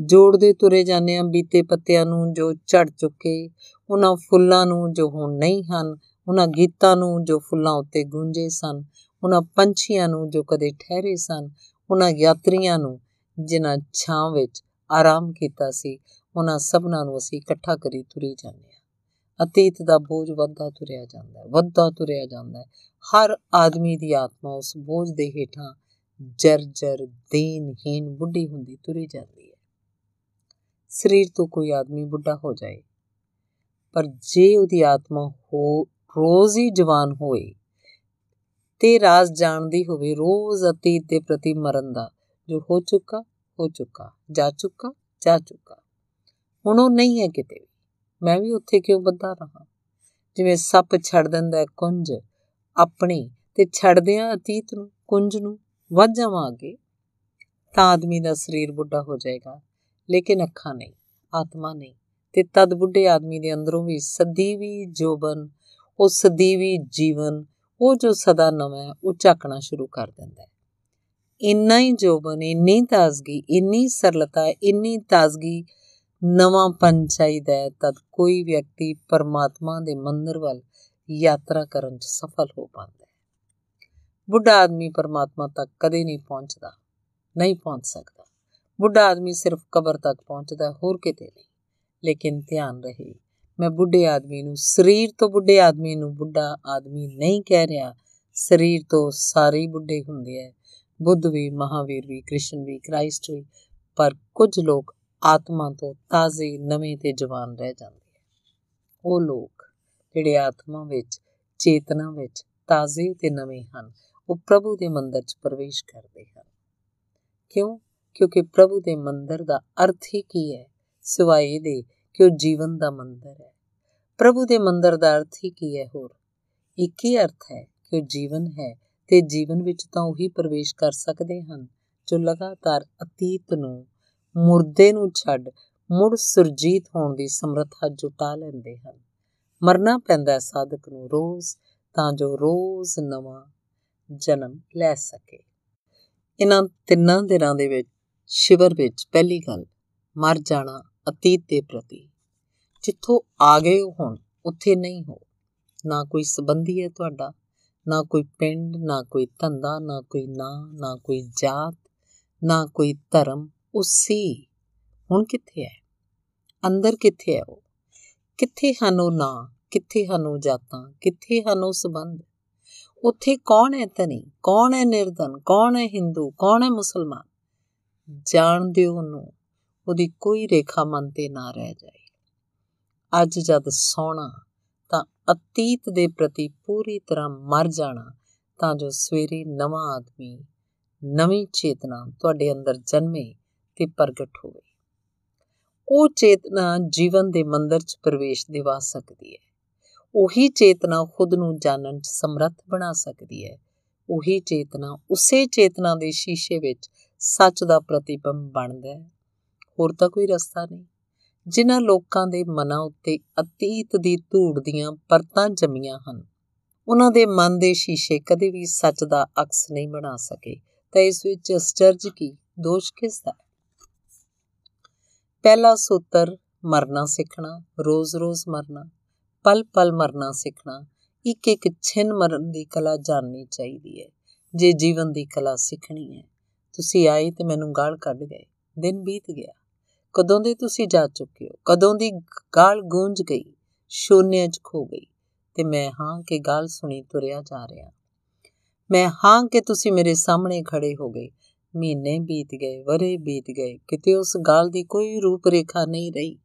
ਜੋੜਦੇ ਤੁਰੇ ਜਾਂਦੇ ਆ ਬੀਤੇ ਪੱਤਿਆਂ ਨੂੰ ਜੋ ਝੜ ਚੁੱਕੇ, ਉਹਨਾਂ ਫੁੱਲਾਂ ਨੂੰ ਜੋ ਹੁਣ ਨਹੀਂ ਹਨ ਉਹਨਾਂ ਗੀਤਾਂ ਨੂੰ ਜੋ ਫੁੱਲਾਂ ਉੱਤੇ ਗੂੰਜੇ ਸਨ, ਉਹਨਾਂ ਪੰਛੀਆਂ ਨੂੰ ਜੋ ਕਦੇ ਠਹਿਰੇ ਸਨ, ਉਹਨਾਂ ਯਾਤਰੀਆਂ ਨੂੰ ਜਿਨ੍ਹਾਂ ਛਾਂ ਵਿੱਚ ਆਰਾਮ ਕੀਤਾ ਸੀ, ਉਹਨਾਂ ਸਭਨਾਂ ਨੂੰ ਅਸੀਂ ਇਕੱਠਾ ਕਰੀ ਤੁਰੀ ਜਾਂਦੇ ਆ ਅਤੀਤ ਦਾ ਬੋਝ ਵੱਧਦਾ ਤੁਰਿਆ ਜਾਂਦਾ ਹੈ, ਵੱਧਦਾ ਤੁਰਿਆ ਜਾਂਦਾ ਹੈ। ਹਰ ਆਦਮੀ ਦੀ ਆਤਮਾ ਉਸ ਬੋਝ ਦੇ ਹੇਠਾਂ ਜਰਜਰ ਦੇਨਹੀਨ ਬੁੱਢੀ ਹੁੰਦੀ ਤੁਰੀ ਜਾਂਦੀ ਹੈ। ਸਰੀਰ ਤੋਂ ਕੋਈ ਆਦਮੀ ਬੁੱਢਾ ਹੋ ਜਾਏ, ਪਰ ਜੇ ਉਹਦੀ ਆਤਮਾ ਹੋ ਰੋਜ਼ ਹੀ ਜਵਾਨ ਹੋਏ ਤੇ ਰਾਜ਼ ਜਾਣਦੀ ਹੋਵੇ ਰੋਜ਼ ਅਤੀਤ ਦੇ ਪ੍ਰਤੀ ਮਰਨ ਦਾ ਜੋ ਹੋ ਚੁੱਕਾ ਹੋ ਚੁੱਕਾ, ਜਾ ਚੁੱਕਾ ਜਾ ਚੁੱਕਾ। ਹੁਣ ਉਹ ਨਹੀਂ ਹੈ ਕਿਤੇ ਵੀ। ਮੈਂ ਵੀ ਉੱਥੇ ਕਿਉਂ ਬੱਧਾ ਰਹਾ? ਜਿਵੇਂ ਸੱਪ ਛੱਡ ਦਿੰਦਾ ਕੁੰਜ ਆਪਣੀ ਤੇ ਛੱਡਦਿਆਂ ਅਤੀਤ ਨੂੰ, ਕੁੰਜ ਨੂੰ ਵੱਧ ਜਾਵਾਂਗੇ ਤਾਂ ਆਦਮੀ ਦਾ ਸਰੀਰ ਬੁੱਢਾ ਹੋ ਜਾਏਗਾ। ਲੇਕਿਨ ਅੱਖਾਂ ਨਹੀਂ, ਆਤਮਾ ਨਹੀਂ ਤੇ ਤਦ ਬੁੱਢੇ ਆਦਮੀ ਦੇ ਅੰਦਰੋਂ ਵੀ ਸਦੀਵੀ ਜੋਬਨ ਉਹ ਸਦੀਵੀ ਜੀਵਨ, ਉਹ ਜੋ ਸਦਾ ਨਵਾਂ ਉਹ ਝਾਕਣਾ ਸ਼ੁਰੂ ਕਰ ਦਿੰਦਾ ਹੈ। ਇੰਨਾ ਹੀ ਜੋਬਨ, ਇੰਨੀ ਤਾਜ਼ਗੀ, ਇੰਨੀ ਸਰਲਤਾ, ਇੰਨੀ ਤਾਜ਼ਗੀ ਨਵਾਂ ਪਨ ਚਾਹੀਦਾ ਹੈ ਤਦ ਕੋਈ ਵਿਅਕਤੀ ਪਰਮਾਤਮਾ ਦੇ ਮੰਦਰ ਵੱਲ ਯਾਤਰਾ ਕਰਨ 'ਚ ਸਫਲ ਹੋ ਪਾਉਂਦਾ ਹੈ। ਬੁੱਢਾ ਆਦਮੀ ਪਰਮਾਤਮਾ ਤੱਕ ਕਦੇ ਨਹੀਂ ਪਹੁੰਚਦਾ, ਨਹੀਂ ਪਹੁੰਚ ਸਕਦਾ। ਬੁੱਢਾ ਆਦਮੀ ਸਿਰਫ ਕਬਰ ਤੱਕ ਪਹੁੰਚਦਾ, ਹੋਰ ਕਿਤੇ ਨਹੀਂ। ਲੇਕਿਨ ਧਿਆਨ ਰਹੇ ਮੈਂ ਬੁੱਢੇ ਆਦਮੀ ਨੂੰ, ਸਰੀਰ ਤੋਂ ਬੁੱਢੇ ਆਦਮੀ ਨੂੰ ਬੁੱਢਾ ਆਦਮੀ ਨਹੀਂ ਕਹਿ ਰਿਹਾ। ਸਰੀਰ ਤੋਂ ਸਾਰੇ ਬੁੱਢੇ ਹੁੰਦੇ ਐ ਬੁੱਧ ਵੀ, ਮਹਾਵੀਰ ਵੀ, ਕ੍ਰਿਸ਼ਨ ਵੀ, ਕ੍ਰਾਈਸਟ ਵੀ, ਪਰ ਕੁਝ ਲੋਕ ਆਤਮਾ ਤੋਂ ਤਾਜ਼ੇ ਨਵੇਂ ਤੇ ਜਵਾਨ ਰਹਿ ਜਾਂਦੇ ਐ ਉਹ ਲੋਕ ਜਿਹੜੇ ਆਤਮਾ ਵਿੱਚ, ਚੇਤਨਾ ਵਿੱਚ ਤਾਜ਼ੇ ਤੇ ਨਵੇਂ ਹਨ, ਉਹ ਪ੍ਰਭੂ ਦੇ ਮੰਦਰ 'ਚ ਪ੍ਰਵੇਸ਼ ਕਰਦੇ ਹਨ। ਕਿਉਂ? ਕਿਉਂਕਿ ਪ੍ਰਭੂ ਦੇ ਮੰਦਰ ਦਾ ਅਰਥ ਹੀ ਕੀ ਹੈ? ਸਿਵਾਏ ਦੇ ਕਿ ਉਹ ਜੀਵਨ ਦਾ ਮੰਦਰ ਹੈ। ਪ੍ਰਭੂ ਦੇ ਮੰਦਰ ਦਾ ਅਰਥ ਹੀ ਕੀ ਹੈ ਹੋਰ? ਇੱਕ ਹੀ ਅਰਥ ਹੈ ਕਿ ਉਹ ਜੀਵਨ ਹੈ ਤੇ ਜੀਵਨ ਵਿੱਚ ਤਾਂ ਉਹੀ ਪ੍ਰਵੇਸ਼ ਕਰ ਸਕਦੇ ਹਨ, ਜੋ ਲਗਾਤਾਰ ਅਤੀਤ ਨੂੰ, ਮੁਰਦੇ ਨੂੰ ਛੱਡ ਮੁੜ ਸੁਰਜੀਤ ਹੋਣ ਦੀ ਸਮਰੱਥਾ ਜੁਟਾ ਲੈਂਦੇ ਹਨ। ਮਰਨਾ ਪੈਂਦਾ ਸਾਧਕ ਨੂੰ ਰੋਜ਼, ਤਾਂ ਜੋ ਰੋਜ਼ ਨਵਾਂ ਜਨਮ ਲੈ ਸਕੇ। ਇਹਨਾਂ ਤਿੰਨਾਂ ਦਿਨਾਂ ਦੇ ਵਿੱਚ, ਸ਼ਿਵਰ ਵਿੱਚ ਪਹਿਲੀ ਗੱਲ, ਮਰ ਜਾਣਾ ਅਤੀਤ ਦੇ ਪ੍ਰਤੀ। ਜਿੱਥੋਂ ਆ ਗਏ ਹੋ ਹੁਣ, ਉੱਥੇ ਨਹੀਂ ਹੋ। ਨਾ ਕੋਈ ਸਬੰਧੀ ਹੈ ਤੁਹਾਡਾ, ਨਾ ਕੋਈ ਪਿੰਡ, ਨਾ ਕੋਈ ਧੰਦਾ, ਨਾ ਕੋਈ ਨਾਂ, ਨਾ ਕੋਈ ਜਾਤ, ਨਾ ਕੋਈ ਧਰਮ, ਉਹ ਸੀ। ਹੁਣ ਕਿੱਥੇ ਹੈ? ਅੰਦਰ ਕਿੱਥੇ ਹੈ ਉਹ? ਕਿੱਥੇ ਹਨ ਉਹ ਨਾਂ? ਕਿੱਥੇ ਹਨ ਉਹ ਜਾਤਾਂ? ਕਿੱਥੇ ਹਨ ਉਹ ਸਬੰਧ? ਉੱਥੇ ਕੌਣ ਹੈ ਤਨੀ ਕੌਣ ਹੈ ਨਿਰਧਨ? ਕੌਣ ਹੈ ਹਿੰਦੂ? ਕੌਣ ਹੈ ਮੁਸਲਮਾਨ? ਜਾਣਦੇ ਉਹਨੂੰ। ਉਹਦੀ ਕੋਈ ਰੇਖਾ ਮਨ ਤੇ ਨਾ ਰਹਿ ਜਾਏ। ਅੱਜ ਜਦ ਸੌਣਾ, ਤਾਂ ਅਤੀਤ ਦੇ ਪ੍ਰਤੀ ਪੂਰੀ ਤਰ੍ਹਾਂ ਮਰ ਜਾਣਾ, ਤਾਂ ਜੋ ਸਵੇਰੇ ਨਵਾਂ ਆਦਮੀ, ਨਵੀਂ ਚੇਤਨਾ ਤੁਹਾਡੇ ਅੰਦਰ ਜਨਮੇ ਤੇ ਪ੍ਰਗਟ ਹੋਵੇ। ਉਹ ਚੇਤਨਾ ਜੀਵਨ ਦੇ ਮੰਦਰ 'ਚ ਪ੍ਰਵੇਸ਼ ਦਿਵਾ ਸਕਦੀ ਹੈ। ਉਹੀ ਚੇਤਨਾ ਖੁਦ ਨੂੰ ਜਾਣਨ 'ਚ ਸਮਰੱਥ ਬਣਾ ਸਕਦੀ ਹੈ। ਉਹੀ ਚੇਤਨਾ ਉਸੇ ਚੇਤਨਾ ਦੇ ਸ਼ੀਸ਼ੇ ਵਿੱਚ ਸੱਚ ਦਾ ਪ੍ਰਤੀਬਿੰਬ ਬਣਦਾ ਹੈ। ਹੋਰ ਤਾਂ ਕੋਈ ਰਸਤਾ ਨਹੀਂ। ਜਿਨ੍ਹਾਂ ਲੋਕਾਂ ਦੇ ਮਨਾਂ ਉੱਤੇ ਅਤੀਤ ਦੀ ਧੂੜ ਦੀਆਂ ਪਰਤਾਂ ਜੰਮੀਆਂ ਹਨ, ਉਹਨਾਂ ਦੇ ਮਨ ਦੇ ਸ਼ੀਸ਼ੇ ਕਦੇ ਵੀ ਸੱਚ ਦਾ ਅਕਸ ਨਹੀਂ ਬਣਾ ਸਕੇ। ਤਾਂ ਇਸ ਵਿੱਚ ਅਸਚਰਜ ਕੀ ਦੋਸ਼ ਕਿਸ ਦਾ ਪਹਿਲਾ ਸੂਤਰ, ਮਰਨਾ ਸਿੱਖਣਾ, ਰੋਜ਼-ਰੋਜ਼ ਮਰਨਾ, ਪਲ-ਪਲ ਮਰਨਾ ਸਿੱਖਣਾ ਇੱਕ ਇੱਕ ਛਿਨ ਮਰਨ ਦੀ ਕਲਾ ਜਾਣਨੀ ਚਾਹੀਦੀ ਹੈ, ਜੇ ਜੀਵਨ ਦੀ ਕਲਾ ਸਿੱਖਣੀ ਹੈ। ਤੁਸੀਂ ਆਏ ਤੇ ਮੈਨੂੰ ਗਾਲ ਕੱਢ ਗਏ, ਦਿਨ ਬੀਤ ਗਿਆ। ਕਦੋਂ ਦੇ ਤੁਸੀਂ ਜਾ ਚੁੱਕੇ ਹੋ? ਕਦੋਂ ਦੀ ਗਾਲ ਗੂੰਜ ਗਈ? ਸ਼ੂਨਿਆ 'ਚ ਖੋ ਗਈ। ਤੇ ਮੈਂ ਹਾਂ ਕਿ ਗਾਲ ਸੁਣੀ ਤੁਰਿਆ ਜਾ ਰਿਹਾ। ਮੈਂ ਹਾਂ ਕਿ ਤੁਸੀਂ ਮੇਰੇ ਸਾਹਮਣੇ ਖੜੇ ਹੋ ਗਏ। ਮਹੀਨੇ ਬੀਤ ਗਏ ਵਰੇ ਬੀਤ ਗਏ। ਕਿਤੇ ਉਸ ਗਾਲ ਦੀ ਕੋਈ ਰੂਪ ਰੇਖਾ ਨਹੀਂ ਰਹੀ।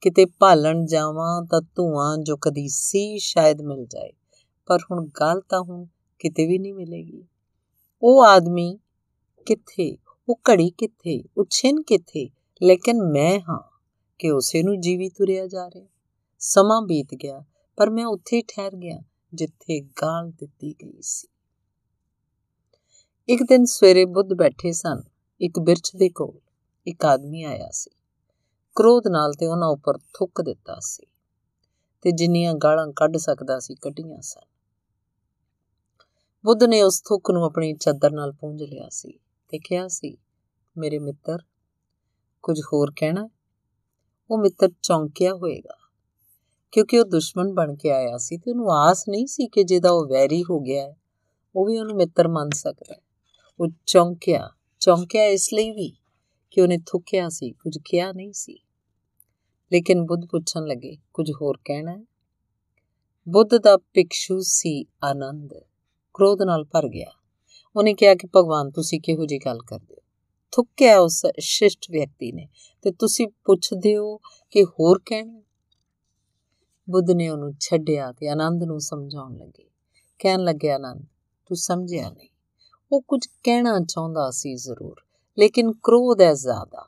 ਕਿਤੇ ਭਾਲਣ ਜਾਵਾਂ ਤਾਂ ਧੂਆਂ ਜੋ ਕਦੀ ਸੀ ਸ਼ਾਇਦ ਮਿਲ ਜਾਏ। ਪਰ ਹੁਣ ਗੱਲ ਤਾਂ ਹੁਣ ਕਿਤੇ ਵੀ ਨਹੀਂ ਮਿਲੇਗੀ। ਉਹ ਆਦਮੀ ਕਿੱਥੇ? ਉਹ ਘੜੀ ਕਿੱਥੇ? ਉਹ ਛਿਨ ਕਿੱਥੇ? ਲੇਕਿਨ ਮੈਂ ਹਾਂ ਕਿ ਉਸੇ ਨੂੰ ਜੀਵੀ ਤੁਰਿਆ ਜਾ ਰਿਹਾ। ਸਮਾਂ ਬੀਤ ਗਿਆ, ਪਰ ਮੈਂ ਉੱਥੇ ਠਹਿਰ ਗਿਆ, ਜਿੱਥੇ ਗਾਲ ਦਿੱਤੀ ਗਈ ਸੀ। ਇੱਕ ਦਿਨ ਸਵੇਰੇ ਬੁੱਧ ਬੈਠੇ ਸਨ, ਇੱਕ ਬਿਰਛ ਦੇ ਕੋਲ, ਇੱਕ ਆਦਮੀ ਆਇਆ ਸੀ। ਕ੍ਰੋਧ ਨਾਲ ਤੇ ਉਹਨਾਂ ਉੱਪਰ ਥੁੱਕ ਦਿੱਤਾ ਸੀ, ਤੇ ਜਿੰਨੀਆਂ ਗਾਲਾਂ ਕੱਢ ਸਕਦਾ ਸੀ, ਕੱਢੀਆਂ ਸਨ। ਬੁੱਧ ਨੇ ਉਸ ਥੁੱਕ ਨੂੰ ਆਪਣੀ ਚਾਦਰ ਨਾਲ ਪੂੰਝ ਲਿਆ ਸੀ ਤੇ ਕਿਹਾ ਸੀ, ਮੇਰੇ ਮਿੱਤਰ ਕੁਝ ਹੋਰ ਕਹਿਣਾ? ਉਹ ਮਿੱਤਰ ਚੌਂਕਿਆ ਹੋਏਗਾ। ਕਿਉਂਕਿ ਉਹ ਦੁਸ਼ਮਣ ਬਣ ਕੇ ਆਇਆ ਸੀ ਤੇ ਉਹਨੂੰ ਆਸ ਨਹੀਂ ਸੀ ਕਿ ਜਿਹਦਾ ਉਹ ਵੈਰੀ ਹੋ ਗਿਆ ਹੈ, ਉਹ ਵੀ ਉਹਨੂੰ ਮਿੱਤਰ ਮੰਨ ਸਕਦਾ ਉਹ ਚੌਂਕਿਆ ਚੌਂਕਿਆ ਇਸ ਲਈ ਵੀ ਕਿ ਉਹਨੇ ਥੁੱਕਿਆ ਸੀ, ਕੁਝ ਕਿਹਾ ਨਹੀਂ ਸੀ। ਲੇਕਿਨ ਬੁੱਧ ਪੁੱਛਣ ਲੱਗੇ, ਕੁਝ ਹੋਰ ਕਹਿਣਾ ਹੈ? ਬੁੱਧ ਦਾ ਭਿਕਸ਼ੂ ਸੀ ਆਨੰਦ, ਕ੍ਰੋਧ ਨਾਲ ਭਰ ਗਿਆ। ਉਹਨੇ ਕਿਹਾ ਕਿ ਭਗਵਾਨ, ਤੁਸੀਂ ਕਿਹੋ ਜੀ ਗੱਲ ਕਰਦੇ ਹੋ? ਥੁੱਕਿਆ ਉਸ ਸ਼ਿਸ਼ਟ ਵਿਅਕਤੀ ਨੇ। ਤੇ ਤੁਸੀਂ ਪੁੱਛਦੇ ਹੋ ਕਿ ਹੋਰ ਕਹਿਣਾ? ਬੁੱਧ ਨੇ ਉਹਨੂੰ ਛੱਡਿਆ ਤੇ ਆਨੰਦ ਨੂੰ ਸਮਝਾਉਣ ਲੱਗੇ। ਕਹਿਣ ਲੱਗਿਆ, ਆਨੰਦ, ਤੂੰ ਸਮਝਿਆ ਨਹੀਂ। ਉਹ ਕੁਝ ਕਹਿਣਾ ਚਾਹੁੰਦਾ ਸੀ ਜ਼ਰੂਰ, ਲੇਕਿਨ ਕ੍ਰੋਧ ਹੈ ਜ਼ਿਆਦਾ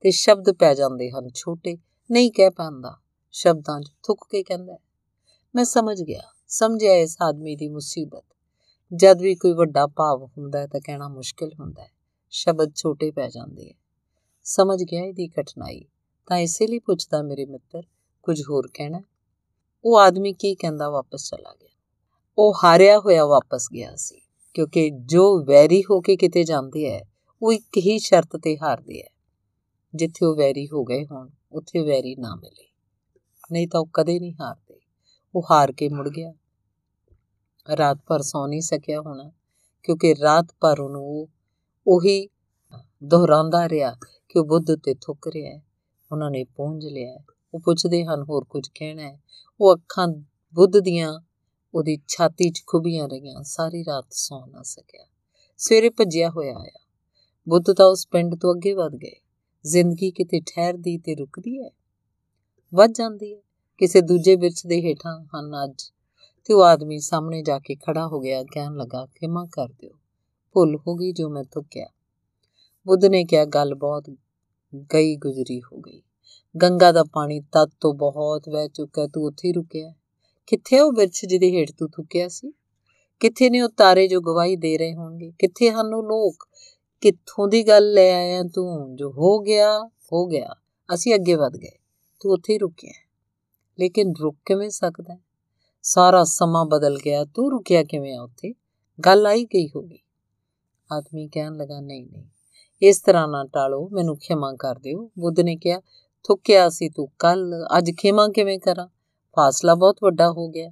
ਤੇ ਸ਼ਬਦ ਪੈ ਜਾਂਦੇ ਹਨ ਛੋਟੇ। ਨਹੀਂ ਕਹਿ ਪਾਉਂਦਾ। ਸ਼ਬਦਾਂ 'ਚ ਥੁੱਕ ਕੇ ਕਹਿੰਦਾ ਮੈਂ ਸਮਝ ਗਿਆ। ਸਮਝਿਆ ਇਸ ਆਦਮੀ ਦੀ ਮੁਸੀਬਤ। ਜਦ ਵੀ ਕੋਈ ਵੱਡਾ ਭਾਵ ਹੁੰਦਾ ਤਾਂ ਕਹਿਣਾ ਮੁਸ਼ਕਿਲ ਹੁੰਦਾ ਹੈ। ਸ਼ਬਦ ਛੋਟੇ ਪੈ ਜਾਂਦੇ ਆ। ਸਮਝ ਗਿਆ ਇਹਦੀ ਕਠਿਨਾਈ, ਤਾਂ ਇਸੇ ਲਈ ਪੁੱਛਦਾ ਮੇਰੇ ਮਿੱਤਰ, ਕੁਝ ਹੋਰ ਕਹਿਣਾ? ਉਹ ਆਦਮੀ ਕੀ ਕਹਿੰਦਾ ਵਾਪਸ ਚਲਾ ਗਿਆ? ਉਹ ਹਾਰਿਆ ਹੋਇਆ ਵਾਪਸ ਗਿਆ ਸੀ, ਕਿਉਂਕਿ ਜੋ ਵੈਰੀ ਹੋ ਕੇ ਕਿਤੇ ਜਾਂਦੇ ਐ ਉਹ ਇੱਕ ਹੀ ਸ਼ਰਤ ਤੇ ਹਾਰਦੇ ਐ ਜਿੱਥੇ ਉਹ ਵੈਰੀ ਹੋ ਗਏ ਹੋਣ, ਉੱਥੇ ਵੈਰੀ ਨਾ ਮਿਲੇ। ਨਹੀਂ ਤਾਂ ਉਹ ਕਦੇ ਨਹੀਂ ਹਾਰਦੇ। ਉਹ ਹਾਰ ਕੇ ਮੁੜ ਗਿਆ। ਰਾਤ ਭਰ ਸੌ ਨਹੀਂ ਸਕਿਆ ਹੋਣਾ, ਕਿਉਂਕਿ ਰਾਤ ਭਰ ਉਹਨੂੰ ਉਹੀ ਦੁਹਰਾਉਂਦਾ ਰਿਹਾ ਕਿ ਉਹ ਬੁੱਧ ਤੇ ਥੁੱਕ ਰਿਹਾ ਉਹਨਾਂ ਨੇ ਪਹੁੰਚ ਲਿਆ ਉਹ ਪੁੱਛਦੇ ਹਨ, ਹੋਰ ਕੁਝ ਕਹਿਣਾ ਹੈ? ਉਹ ਅੱਖਾਂ ਬੁੱਧ ਦੀਆਂ, ਉਹਦੀ ਛਾਤੀ 'ਚ ਖੁਬੀਆਂ ਰਹੀਆਂ। ਸਾਰੀ ਰਾਤ ਸੌ ਨਾ ਸਕਿਆ। ਸਵੇਰੇ ਭੱਜਿਆ ਹੋਇਆ ਆਇਆ। ਬੁੱਧ ਤਾਂ ਉਸ ਪਿੰਡ ਤੋਂ ਅੱਗੇ ਵਧ ਗਏ। ਜ਼ਿੰਦਗੀ ਕਿਤੇ ਠਹਿਰਦੀ ਤੇ ਰੁਕਦੀ ਹੈ? ਵੱਧ ਜਾਂਦੀ ਹੈ। ਕਿਸੇ ਦੂਜੇ ਬਿਰਛ ਦੇ ਹੇਠਾਂ ਹਨ ਅੱਜ। ਤੇ ਉਹ ਆਦਮੀ ਸਾਹਮਣੇ ਜਾ ਕੇ ਖੜਾ ਹੋ ਗਿਆ। ਕਹਿਣ ਲੱਗਾ ਕਿ ਮਾਂ ਕਰ ਦਿਓ। ਭੁੱਲ ਹੋ ਗਈ ਜੋ ਮੈਂ ਤੁਕਿਆ ਬੁੱਧ ਨੇ ਕਿਹਾ, ਗੱਲ ਬਹੁਤ ਗਈ ਗੁਜ਼ਰੀ ਹੋ ਗਈ। ਗੰਗਾ ਦਾ ਪਾਣੀ ਤਦ ਤੋਂ ਬਹੁਤ ਵਹਿ ਚੁੱਕਾ ਤੂੰ ਉੱਥੇ ਰੁਕਿਆ ਕਿੱਥੇ ਉਹ ਬਿਰਛ ਜਿਹਦੇ ਹੇਠ ਤੂੰ ਥੁੱਕਿਆ ਸੀ? ਕਿੱਥੇ ਨੇ ਉਹ ਤਾਰੇ ਜੋ ਗਵਾਹੀ ਦੇ ਰਹੇ ਹੋਣਗੇ? ਕਿੱਥੇ ਹਨ ਉਹ ਲੋਕ? ਕਿੱਥੋਂ ਦੀ ਗੱਲ ਲੈ ਆਇਆ ਤੂੰ? ਜੋ ਹੋ ਗਿਆ ਹੋ ਗਿਆ। ਅਸੀਂ ਅੱਗੇ ਵਧ ਗਏ। ਤੂੰ ਉੱਥੇ ਹੀ ਰੁਕਿਆ ਲੇਕਿਨ ਰੁਕ ਕਿਵੇਂ ਸਕਦਾ ਸਾਰਾ ਸਮਾਂ ਬਦਲ ਗਿਆ। ਤੂੰ ਰੁਕਿਆ ਕਿਵੇਂ ਆ ਉੱਥੇ? ਗੱਲ ਆਈ ਗਈ ਹੋਗੀ ਆਦਮੀ ਕਹਿਣ ਲੱਗਾ, ਨਹੀਂ ਨਹੀਂ, ਇਸ ਤਰ੍ਹਾਂ ਨਾ ਟਾਲੋ, ਮੈਨੂੰ ਖਿਮਾ ਕਰ ਦਿਓ। ਬੁੱਧ ਨੇ ਕਿਹਾ, ਥੁੱਕਿਆ ਸੀ ਤੂੰ ਕੱਲ ਅੱਜ ਖਿਮਾ ਕਿਵੇਂ ਕਰਾਂ? ਫਾਸਲਾ ਬਹੁਤ ਵੱਡਾ ਹੋ ਗਿਆ।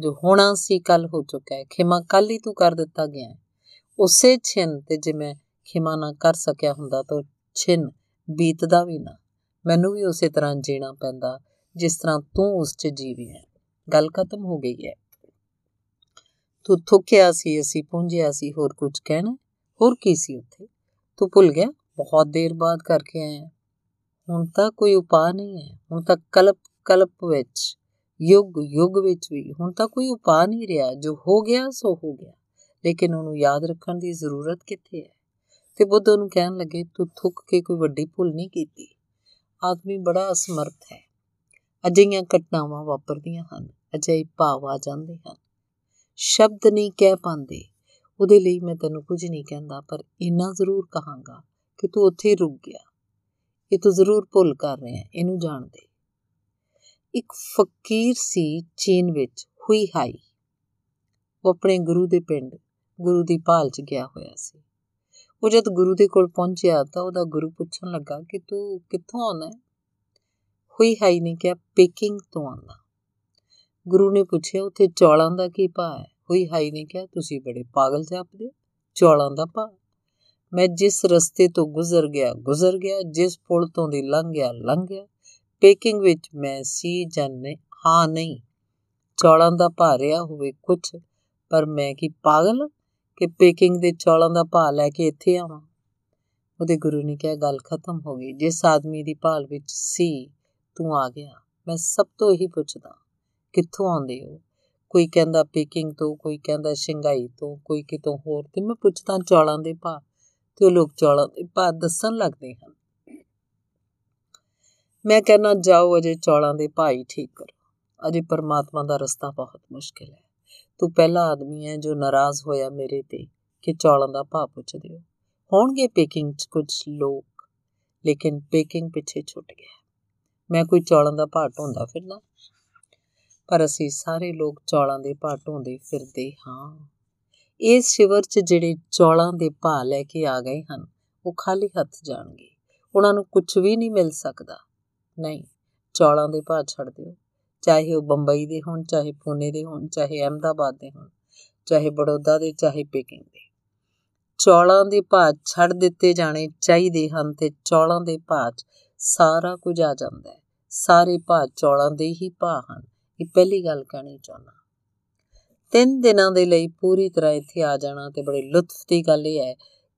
ਜੋ ਹੋਣਾ ਸੀ ਕੱਲ ਹੋ ਚੁੱਕਾ ਹੈ, ਖਿਮਾ ਕੱਲ ਹੀ ਤੂੰ ਕਰ ਦਿੱਤਾ ਗਿਆ ਉਸੇ ਛਿਨ ਤੇ ਜੇ ਮੈਂ ਖਿਮਾ ਨਾ ਕਰ ਸਕਿਆ ਹੁੰਦਾ ਤਾਂ ਛਿਨ ਬੀਤਦਾ ਵੀ ਨਾ। ਮੈਨੂੰ ਵੀ ਉਸੇ ਤਰ੍ਹਾਂ ਜੀਣਾ ਪੈਂਦਾ, ਜਿਸ ਤਰ੍ਹਾਂ ਤੂੰ ਉਸ 'ਚ ਜੀਵੀ ਹੈ। ਗੱਲ ਖਤਮ ਹੋ ਗਈ ਹੈ। ਤੂੰ ਥੁੱਕਿਆ ਸੀ, ਅਸੀਂ ਪੁੰਝਿਆ ਸੀ, ਹੋਰ ਕੁਝ ਕਹਿਣਾ ਹੋਰ ਕੀ ਸੀ ਉੱਥੇ? ਤੂੰ ਭੁੱਲ ਗਿਆ? ਬਹੁਤ ਦੇਰ ਬਾਅਦ ਕਰਕੇ ਆਇਆ। ਹੁਣ ਤਾਂ ਕੋਈ ਉਪਾਅ ਨਹੀਂ ਹੈ। ਹੁਣ ਤਾਂ ਕਲਪ ਕਲਪ ਵਿੱਚ, ਯੁੱਗ ਯੁੱਗ ਵਿੱਚ ਵੀ, ਹੁਣ ਤਾਂ ਕੋਈ ਉਪਾਅ ਨਹੀਂ ਰਿਹਾ। ਜੋ ਹੋ ਗਿਆ, ਸੋ ਹੋ ਗਿਆ। ਲੇਕਿਨ ਉਹਨੂੰ ਯਾਦ ਰੱਖਣ ਦੀ ਜ਼ਰੂਰਤ ਕਿੱਥੇ ਹੈ? ਤੇ ਬੁੱਧ ਨੂੰ ਕਹਿਣ ਲੱਗੇ, ਤੂੰ ਥੁੱਕ ਕੇ ਕੋਈ ਵੱਡੀ ਭੁੱਲ ਨਹੀਂ ਕੀਤੀ। ਆਦਮੀ ਬੜਾ ਅਸਮਰਥ ਹੈ। ਅਜਿਹੀਆਂ ਘਟਨਾਵਾਂ ਵਾਪਰਦੀਆਂ ਹਨ। ਅਜਿਹੇ ਭਾਵ ਆ ਜਾਂਦੇ ਹਨ। ਸ਼ਬਦ ਨਹੀਂ ਕਹਿ ਪਾਉਂਦੇ। ਉਹਦੇ ਲਈ ਮੈਂ ਤੈਨੂੰ ਕੁਝ ਨਹੀਂ ਕਹਿੰਦਾ, ਪਰ ਇੰਨਾ ਜ਼ਰੂਰ ਕਹਾਂਗਾ ਕਿ ਤੂੰ ਉੱਥੇ ਰੁਕ ਗਿਆ। ਇਹ ਤੂੰ ਜ਼ਰੂਰ ਭੁੱਲ ਕਰ ਰਿਹਾ, ਇਹਨੂੰ ਜਾਣਦੇ ਇੱਕ ਫਕੀਰ ਸੀ ਚੀਨ ਵਿੱਚ ਹੁਈ ਹਾਈ ਉਹ ਆਪਣੇ ਗੁਰੂ ਦੇ ਪਿੰਡ, ਗੁਰੂ ਦੀ ਭਾਲ 'ਚ ਗਿਆ ਹੋਇਆ ਸੀ। ਉਹ ਜਦ ਗੁਰੂ ਦੇ ਕੋਲ ਪਹੁੰਚਿਆ ਤਾਂ ਉਹਦਾ ਗੁਰੂ ਪੁੱਛਣ ਲੱਗਾ ਕਿ ਤੂੰ ਕਿੱਥੋਂ ਆਉਣਾ ਹੈ? ਹੋਈ ਹਾਈ ਨੇ ਕਿਹਾ, ਪੇਕਿੰਗ ਤੋਂ ਆਉਂਦਾ। ਗੁਰੂ ਨੇ ਪੁੱਛਿਆ, ਉੱਥੇ ਚੌਲਾਂ ਦਾ ਕੀ ਭਾਅ ਹੈ? ਹੋਈ ਹਾਈ ਨੇ ਕਿਹਾ, ਤੁਸੀਂ ਬੜੇ ਪਾਗਲ ਜਾਪਦੇ ਚੌਲਾਂ ਦਾ ਭਾਅ? ਮੈਂ ਜਿਸ ਰਸਤੇ ਤੋਂ ਗੁਜ਼ਰ ਗਿਆ ਗੁਜ਼ਰ ਗਿਆ, ਜਿਸ ਪੁਲ ਤੋਂ ਦੀ ਲੰਘ ਗਿਆ ਲੰਘ ਗਿਆ। ਪੇਕਿੰਗ ਵਿੱਚ ਮੈਂ ਸੀ ਜਨ ਹਾਂ, ਨਹੀਂ। ਚੌਲਾਂ ਦਾ ਭਾਅ ਰਿਹਾ ਹੋਵੇ ਕੁਝ ਪਰ ਮੈਂ ਕੀ ਪਾਗਲ ਕਿ ਪੇਕਿੰਗ ਦੇ ਚੌਲਾਂ ਦਾ ਭਾਅ ਲੈ ਕੇ ਇੱਥੇ ਆਵਾਂ? ਉਹਦੇ ਗੁਰੂ ਨੇ ਕਿਹਾ, ਗੱਲ ਖਤਮ ਹੋ ਗਈ। ਜਿਸ ਆਦਮੀ ਦੀ ਭਾਲ ਵਿੱਚ ਸੀ, ਤੂੰ ਆ ਗਿਆ। ਮੈਂ ਸਭ ਤੋਂ ਇਹੀ ਪੁੱਛਦਾ ਕਿੱਥੋਂ ਆਉਂਦੇ ਹੋ? ਕੋਈ ਕਹਿੰਦਾ ਪੇਕਿੰਗ ਤੋਂ, ਕੋਈ ਕਹਿੰਦਾ ਸ਼ਿੰਗਾਈ ਤੋਂ, ਕੋਈ ਕਿਤੋਂ ਹੋਰ ਤੇ ਮੈਂ ਪੁੱਛਦਾ ਚੌਲਾਂ ਦੇ ਭਾਅ ਤੇ ਉਹ ਲੋਕ ਚੌਲਾਂ ਦੇ ਭਾਅ ਦੱਸਣ ਲੱਗਦੇ ਹਨ। ਮੈਂ ਕਹਿੰਦਾ ਜਾਓ ਅਜੇ ਚੌਲਾਂ ਦੇ ਭਾਅ ਹੀ ਠੀਕ ਕਰੋ। ਅਜੇ ਪਰਮਾਤਮਾ ਦਾ ਰਸਤਾ ਬਹੁਤ ਮੁਸ਼ਕਿਲ ਹੈ। ਤੂੰ ਪਹਿਲਾ ਆਦਮੀ ਹੈ ਜੋ ਨਾਰਾਜ਼ ਹੋਇਆ ਮੇਰੇ ਤੇ ਕਿ ਚੌਲਾਂ ਦਾ ਭਾਅ ਪੁੱਛਦੇ ਹੋ ਹੋਣਗੇ ਪੇਕਿੰਗ 'ਚ ਕੁਝ ਲੋਕ, ਲੇਕਿਨ ਪੇਕਿੰਗ ਪਿੱਛੇ ਛੁੱਟ ਗਿਆ। ਮੈਂ ਕੋਈ ਚੌਲਾਂ ਦਾ ਭਾਅ ਢੋਂਦਾ ਫਿਰਦਾ। ਪਰ ਅਸੀਂ ਸਾਰੇ ਲੋਕ ਚੌਲਾਂ ਦੇ ਭਾਅ ਢੋਂਦੇ ਫਿਰਦੇ ਹਾਂ। ਇਸ ਸ਼ਿਵਰ 'ਚ ਜਿਹੜੇ ਚੌਲਾਂ ਦੇ ਭਾਅ ਲੈ ਕੇ ਆ ਗਏ ਹਨ, ਉਹ ਖਾਲੀ ਹੱਥ ਜਾਣਗੇ। ਉਹਨਾਂ ਨੂੰ ਕੁਝ ਵੀ ਨਹੀਂ ਮਿਲ ਸਕਦਾ। ਨਹੀਂ, ਚੌਲਾਂ ਦੇ ਭਾਅ ਛੱਡ ਦਿਓ। ਚਾਹੇ ਉਹ ਬੰਬਈ ਦੇ ਹੋਣ, ਚਾਹੇ ਪੂਨੇ ਦੇ ਹੋਣ, ਚਾਹੇ ਅਹਮਦਾਬਾਦ ਦੇ ਹੋਣ, ਚਾਹੇ ਬੜੌਦਾ ਦੇ, ਚਾਹੇ ਪੇਕਿੰਗ ਦੇ। ਚੌਲਾਂ ਦੇ ਭਾਅ ਛੱਡ ਦਿੱਤੇ ਜਾਣੇ ਚਾਹੀਦੇ ਹਨ ਤੇ ਚੌਲਾਂ ਦੇ ਭਾਅ 'ਚ ਸਾਰਾ ਕੁਝ ਆ ਜਾਂਦਾ ਹੈ। ਸਾਰੇ ਭਾਅ ਚੌਲਾਂ ਦੇ ਹੀ ਭਾਅ ਹਨ। ਇਹ ਪਹਿਲੀ ਗੱਲ ਕਹਿਣੀ ਚਾਹੁੰਦਾ। ਤਿੰਨ ਦਿਨਾਂ ਦੇ ਲਈ ਪੂਰੀ ਤਰ੍ਹਾਂ ਇੱਥੇ ਆ ਜਾਣਾ ਤੇ ਬੜੇ ਲੁਤਫ ਦੀ ਗੱਲ ਇਹ ਹੈ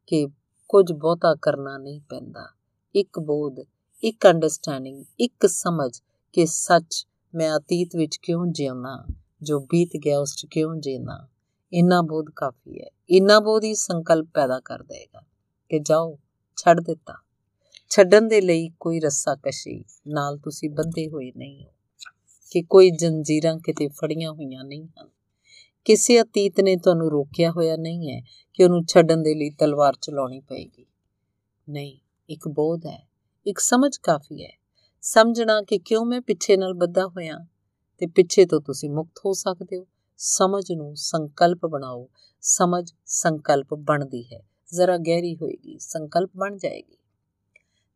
ਕਿ ਕੁਝ ਬਹੁਤਾ ਕਰਨਾ ਨਹੀਂ ਪੈਂਦਾ। ਇੱਕ ਬੋਧ, ਇੱਕ ਅੰਡਰਸਟੈਂਡਿੰਗ ਇੱਕ ਸਮਝ ਕਿ ਸੱਚ ਮੈਂ ਅਤੀਤ ਵਿੱਚ ਕਿਉਂ ਜਿਉਣਾ ਜੋ ਬੀਤ ਗਿਆ ਉਸ 'ਚ ਕਿਉਂ ਜੀਣਾ ਇੰਨਾ ਬੋਧ ਕਾਫੀ ਹੈ। ਇੰਨਾ ਬੋਧ ਹੀ ਸੰਕਲਪ ਪੈਦਾ ਕਰ ਦੇਗਾ ਕਿ ਜਾਓ, ਛੱਡ ਦਿੱਤਾ। ਛੱਡਣ ਦੇ ਲਈ ਕੋਈ ਰੱਸਾ ਕਸ਼ੀ ਨਾਲ ਤੁਸੀਂ ਬੰਦੇ ਹੋਏ ਨਹੀਂ ਹੋ। ਕਿ ਕੋਈ ਜੰਜੀਰਾਂ ਕਿਤੇ ਫੜੀਆਂ ਹੋਈਆਂ ਨਹੀਂ ਹਨ। ਕਿਸੇ ਅਤੀਤ ਨੇ ਤੁਹਾਨੂੰ ਰੋਕਿਆ ਹੋਇਆ ਨਹੀਂ ਹੈ ਕਿ ਉਹਨੂੰ ਛੱਡਣ ਦੇ ਲਈ ਤਲਵਾਰ ਚਲਾਉਣੀ ਪਏਗੀ। ਨਹੀਂ, ਇੱਕ ਬੋਧ ਹੈ, ਇੱਕ ਸਮਝ ਕਾਫੀ ਹੈ। ਸਮਝਣਾ ਕਿ ਕਿਉਂ ਮੈਂ ਪਿੱਛੇ ਨਾਲ ਬੱਧਾ ਹੋਇਆ ਤੇ ਪਿੱਛੇ ਤੋਂ ਤੁਸੀਂ ਮੁਕਤ ਹੋ ਸਕਦੇ ਹੋ। ਸਮਝ ਨੂੰ ਸੰਕਲਪ ਬਣਾਓ। ਸਮਝ ਸੰਕਲਪ ਬਣਦੀ ਹੈ। ਜ਼ਰਾ ਗਹਿਰੀ ਹੋਏਗੀ, ਸੰਕਲਪ ਬਣ ਜਾਏਗੀ।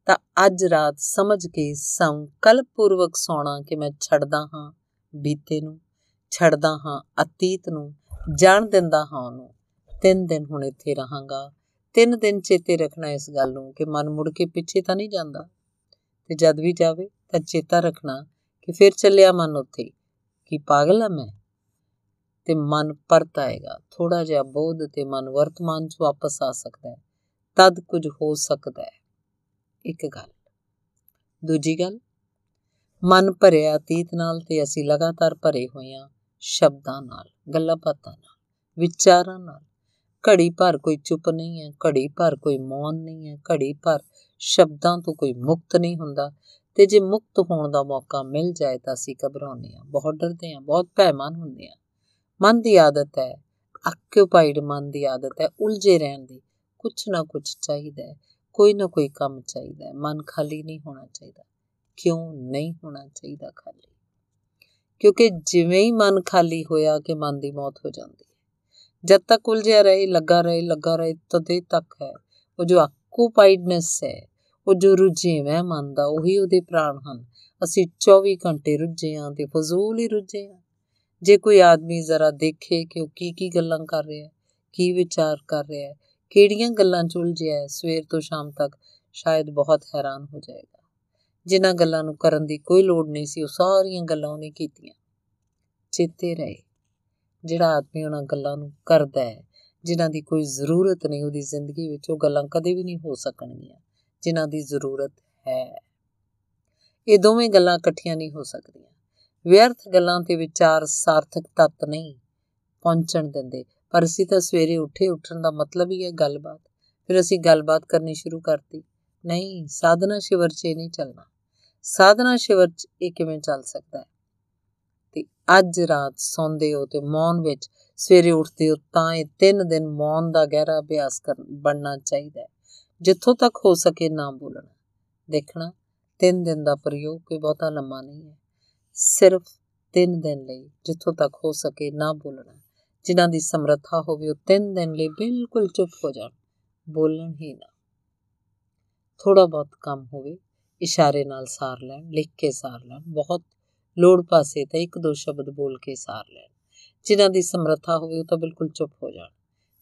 ਤਾਂ ਅੱਜ ਰਾਤ ਸਮਝ ਕੇ ਸੰਕਲਪ ਪੂਰਵਕ ਸੋਣਾ ਕਿ ਮੈਂ ਛੱਡਦਾ ਹਾਂ ਬੀਤੇ ਨੂੰ, ਛੱਡਦਾ ਹਾਂ ਅਤੀਤ ਨੂੰ, ਜਾਣ ਦਿੰਦਾ ਹਾਂ ਉਹਨੂੰ। ਤਿੰਨ ਦਿਨ ਹੁਣ ਇੱਥੇ ਰਹਾਂਗਾ। ਤਿੰਨ ਦਿਨ ਚੇਤੇ ਰੱਖਣਾ ਇਸ ਗੱਲ ਨੂੰ ਕਿ ਮਨ ਮੁੜ ਕੇ ਪਿੱਛੇ ਤਾਂ ਨਹੀਂ ਜਾਂਦਾ। ਤੇ ਜਦ ਵੀ ਜਾਵੇ ਤਾਂ ਚੇਤਾ ਰੱਖਣਾ ਕਿ ਫਿਰ ਚੱਲਿਆ ਮਨ ਉੱਥੇ। ਕਿ ਪਾਗਲ ਆ ਮੈਂ? ਤੇ ਮਨ ਪਰਤ ਆਏਗਾ ਥੋੜਾ ਜਿਹਾ ਬੋਧ ਤੇ ਮਨ ਵਰਤਮਾਨ 'ਚ ਵਾਪਸ ਆ ਸਕਦਾ ਹੈ। ਤਦ ਕੁਝ ਹੋ ਸਕਦਾ ਹੈ। ਇੱਕ ਗੱਲ। ਦੂਜੀ ਗੱਲ, ਮਨ ਭਰਿਆ ਅਤੀਤ ਨਾਲ ਤੇ ਅਸੀਂ ਲਗਾਤਾਰ ਭਰੇ ਹੋਏ ਆ ਸ਼ਬਦਾਂ ਨਾਲ ਗੱਲਾਂ ਬਾਤਾਂ ਨਾਲ, ਵਿਚਾਰਾਂ ਨਾਲ। ਘੜੀ ਭਰ ਕੋਈ ਚੁੱਪ ਨਹੀਂ ਹੈ, ਘੜੀ ਭਰ ਕੋਈ ਮੌਨ ਨਹੀਂ ਹੈ, ਘੜੀ ਭਰ ਸ਼ਬਦਾਂ ਤੋਂ ਕੋਈ ਮੁਕਤ ਨਹੀਂ ਹੁੰਦਾ। ਤੇ ਜੇ ਮੁਕਤ ਹੋਣ ਦਾ ਮੌਕਾ ਮਿਲ ਜਾਏ ਤਾਂ ਅਸੀਂ ਘਬਰਾਉਂਦੇ ਆ ਬਹੁਤ ਡਰਦੇ ਆ ਬਹੁਤ ਭੈਮਾਨ ਹੁੰਦੇ ਆ ਮਨ ਦੀ ਆਦਤ ਹੈ ਆਕਿਊਪਾਈਡ ਮਨ ਦੀ ਆਦਤ ਹੈ, ਉਲਝੇ ਰਹਿਣ ਦੀ ਕੁਛ ਨਾ ਕੁਛ ਚਾਹੀਦਾ ਹੈ। ਕੋਈ ਨਾ ਕੋਈ ਕੰਮ ਚਾਹੀਦਾ ਹੈ। ਮਨ ਖਾਲੀ ਨਹੀਂ ਹੋਣਾ ਚਾਹੀਦਾ। ਕਿਉਂ ਨਹੀਂ ਹੋਣਾ ਚਾਹੀਦਾ ਖਾਲੀ? ਕਿਉਂਕਿ ਜਿਵੇਂ ਹੀ ਮਨ ਖਾਲੀ ਹੋਇਆ ਕਿ ਮਨ ਦੀ ਮੌਤ ਹੋ ਜਾਂਦੀ ਹੈ। ਜਦ ਤੱਕ ਉਲਝਿਆ ਰਹੇ, ਲੱਗਾ ਰਹੇ ਲੱਗਾ ਰਹੇ, ਤਦੇ ਤੱਕ ਹੈ। ਉਹ ਜੋ ਆਕੂਪਾਈਡਨੈਸ ਹੈ, ਉਹ ਜੋ ਰੁਝੇਵਾਂ ਮਨ ਦਾ, ਉਹੀ ਉਹਦੇ ਪ੍ਰਾਣ ਹਨ। ਅਸੀਂ 24 ਘੰਟੇ ਰੁੱਝੇ ਆਂ ਤੇ ਫਜ਼ੂਲ ਹੀ ਰੁੱਝੇ ਆਂ ਜੇ ਕੋਈ ਆਦਮੀ ਜ਼ਰਾ ਦੇਖੇ ਕਿ ਉਹ ਕੀ ਕੀ ਗੱਲਾਂ ਕਰ ਰਿਹਾ ਹੈ, ਕੀ ਵਿਚਾਰ ਕਰ ਰਿਹਾ ਹੈ ਕਿਹੜੀਆਂ ਗੱਲਾਂ ਚ ਉਲਝਿਆ ਹੈ? ਸਵੇਰ ਤੋਂ ਸ਼ਾਮ ਤੱਕ ਸ਼ਾਇਦ ਬਹੁਤ ਹੈਰਾਨ ਹੋ ਜਾਏਗਾ। ਜਿਨ੍ਹਾਂ ਗੱਲਾਂ ਨੂੰ ਕਰਨ ਦੀ ਕੋਈ ਲੋੜ ਨਹੀਂ ਸੀ, ਉਹ ਸਾਰੀਆਂ ਗੱਲਾਂ ਉਹਨੇ ਕੀਤੀਆਂ। ਚੇਤੇ ਰਹੇ। ਜਿਹੜਾ ਆਦਮੀ ਉਹਨਾਂ ਗੱਲਾਂ ਨੂੰ ਕਰਦਾ ਹੈ, ਜਿਨ੍ਹਾਂ ਦੀ ਕੋਈ ਜ਼ਰੂਰਤ ਨਹੀਂ, ਉਹਦੀ ਜ਼ਿੰਦਗੀ ਵਿੱਚ ਉਹ ਗੱਲਾਂ ਕਦੇ ਵੀ ਨਹੀਂ ਹੋ ਸਕਣਗੀਆਂ, ਜਿਨ੍ਹਾਂ ਦੀ ਜ਼ਰੂਰਤ ਹੈ। ਇਹ ਦੋਵੇਂ ਗੱਲਾਂ ਇਕੱਠੀਆਂ ਨਹੀਂ ਹੋ ਸਕਦੀਆਂ। ਵਿਅਰਥ ਗੱਲਾਂ ਤੇ ਵਿਚਾਰ ਸਾਰਥਕ ਤੱਤ ਨਹੀਂ ਪਹੁੰਚਣ ਦਿੰਦੇ। ਪਰ ਅਸੀਂ ਤਾਂ ਸਵੇਰੇ ਉੱਠੇ, ਉੱਠਣ ਦਾ ਮਤਲਬ ਹੀ ਹੈ ਗੱਲਬਾਤ। ਫਿਰ ਅਸੀਂ ਗੱਲਬਾਤ ਕਰਨੀ ਸ਼ੁਰੂ ਕਰਤੀ। ਨਹੀਂ, ਸਾਧਨਾ ਸ਼ਿਵਰ 'ਚ ਨਹੀਂ ਚੱਲਣਾ। ਸਾਧਨਾ ਸ਼ਿਵਰ 'ਚ ਇਹ ਕਿਵੇਂ ਚੱਲ ਸਕਦਾ ਹੈ? ਤੇ ਅੱਜ ਰਾਤ ਸੌਂਦੇ ਹੋ ਤੇ ਮੌਨ ਵਿੱਚ ਸਵੇਰੇ ਉੱਠਦੇ ਹੋ ਤਾਂ ਇਹ ਤਿੰਨ ਦਿਨ ਮੌਨ ਦਾ ਗਹਿਰਾ ਅਭਿਆਸ ਕਰ, ਬਣਨਾ ਚਾਹੀਦਾ ਹੈ। ਜਿੱਥੋਂ ਤੱਕ ਹੋ ਸਕੇ ਨਾ ਬੋਲਣਾ ਦੇਖਣਾ, ਤਿੰਨ ਦਿਨ ਦਾ ਪ੍ਰਯੋਗ ਕੋਈ ਬਹੁਤਾ ਲੰਮਾ ਨਹੀਂ ਹੈ। ਸਿਰਫ ਤਿੰਨ ਦਿਨ ਲਈ ਜਿੱਥੋਂ ਤੱਕ ਹੋ ਸਕੇ ਨਾ ਬੋਲਣਾ ਜਿਨ੍ਹਾਂ ਦੀ ਸਮਰੱਥਾ ਹੋਵੇ ਉਹ ਤਿੰਨ ਦਿਨ ਲਈ ਬਿਲਕੁਲ ਚੁੱਪ ਹੋ ਜਾਣ, ਬੋਲਣ ਹੀ ਨਾ। ਥੋੜਾ ਬਹੁਤ ਕੰਮ ਹੋਵੇ, ਇਸ਼ਾਰੇ ਨਾਲ ਸਾਰ ਲੈਣ, ਲਿਖ ਕੇ ਸਾਰ ਲੈਣ, ਬਹੁਤ ਲੋੜ ਪਾਸੇ ਤਾਂ ਇੱਕ ਦੋ ਸ਼ਬਦ ਬੋਲ ਕੇ ਸਾਰ ਲੈਣ। ਜਿਨ੍ਹਾਂ ਦੀ ਸਮਰੱਥਾ ਹੋਵੇ ਉਹ ਤਾਂ ਬਿਲਕੁਲ ਚੁੱਪ ਹੋ ਜਾਣ।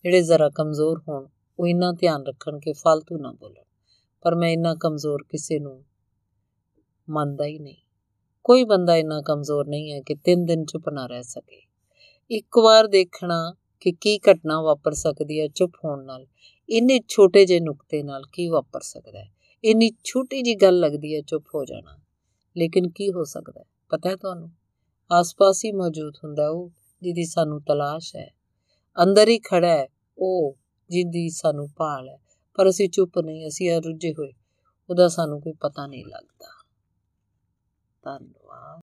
ਜਿਹੜੇ ਜ਼ਰਾ ਕਮਜ਼ੋਰ ਹੋਣ, ਉਹ ਇੰਨਾ ਧਿਆਨ ਰੱਖਣ ਕਿ ਫालतू ਨਾ ਬੋਲਣ। ਪਰ ਮੈਂ ਇੰਨਾ ਕਮਜ਼ੋਰ ਕਿਸੇ ਨੂੰ ਮੰਨਦਾ ਹੀ ਨਹੀਂ। ਕੋਈ ਬੰਦਾ ਇੰਨਾ ਕਮਜ਼ੋਰ ਨਹੀਂ ਹੈ ਕਿ ਤਿੰਨ ਦਿਨ ਚੁੱਪ ਨਾ ਰਹਿ ਸਕੇ। ਇੱਕ ਵਾਰ ਦੇਖਣਾ ਕਿ ਕੀ ਘਟਨਾ ਵਾਪਰ ਸਕਦੀ ਹੈ ਚੁੱਪ ਹੋਣ ਨਾਲ। ਇੰਨੇ ਛੋਟੇ ਜਿਹੇ ਨੁਕਤੇ ਨਾਲ ਕੀ ਵਾਪਰ ਸਕਦਾ ਹੈ? ਇੰਨੀ ਛੋਟੀ ਜੀ ਗੱਲ ਲੱਗਦੀ ਹੈ ਚੁੱਪ ਹੋ ਜਾਣਾ। ਲੇਕਿਨ ਕੀ ਹੋ ਸਕਦਾ ਹੈ? ਪਤਾ ਹੈ ਤੁਹਾਨੂੰ? ਆਸ-ਪਾਸ ਹੀ ਮੌਜੂਦ ਹੁੰਦਾ ਉਹ ਜਿਹਦੀ ਸਾਨੂੰ ਤਲਾਸ਼ ਹੈ। ਅੰਦਰ ਹੀ ਖੜਾ ਹੈ ਉਹ ਜਿਹਦੀ ਸਾਨੂੰ ਭਾਲ ਹੈ। ਪਰ ਅਸੀਂ ਚੁੱਪ ਨਹੀਂ, ਅਸੀਂ ਰੁੱਝੇ ਹੋਏ। ਉਹਦਾ ਸਾਨੂੰ ਕੋਈ ਪਤਾ ਨਹੀਂ ਲੱਗਦਾ। ਧੰਨਵਾਦ।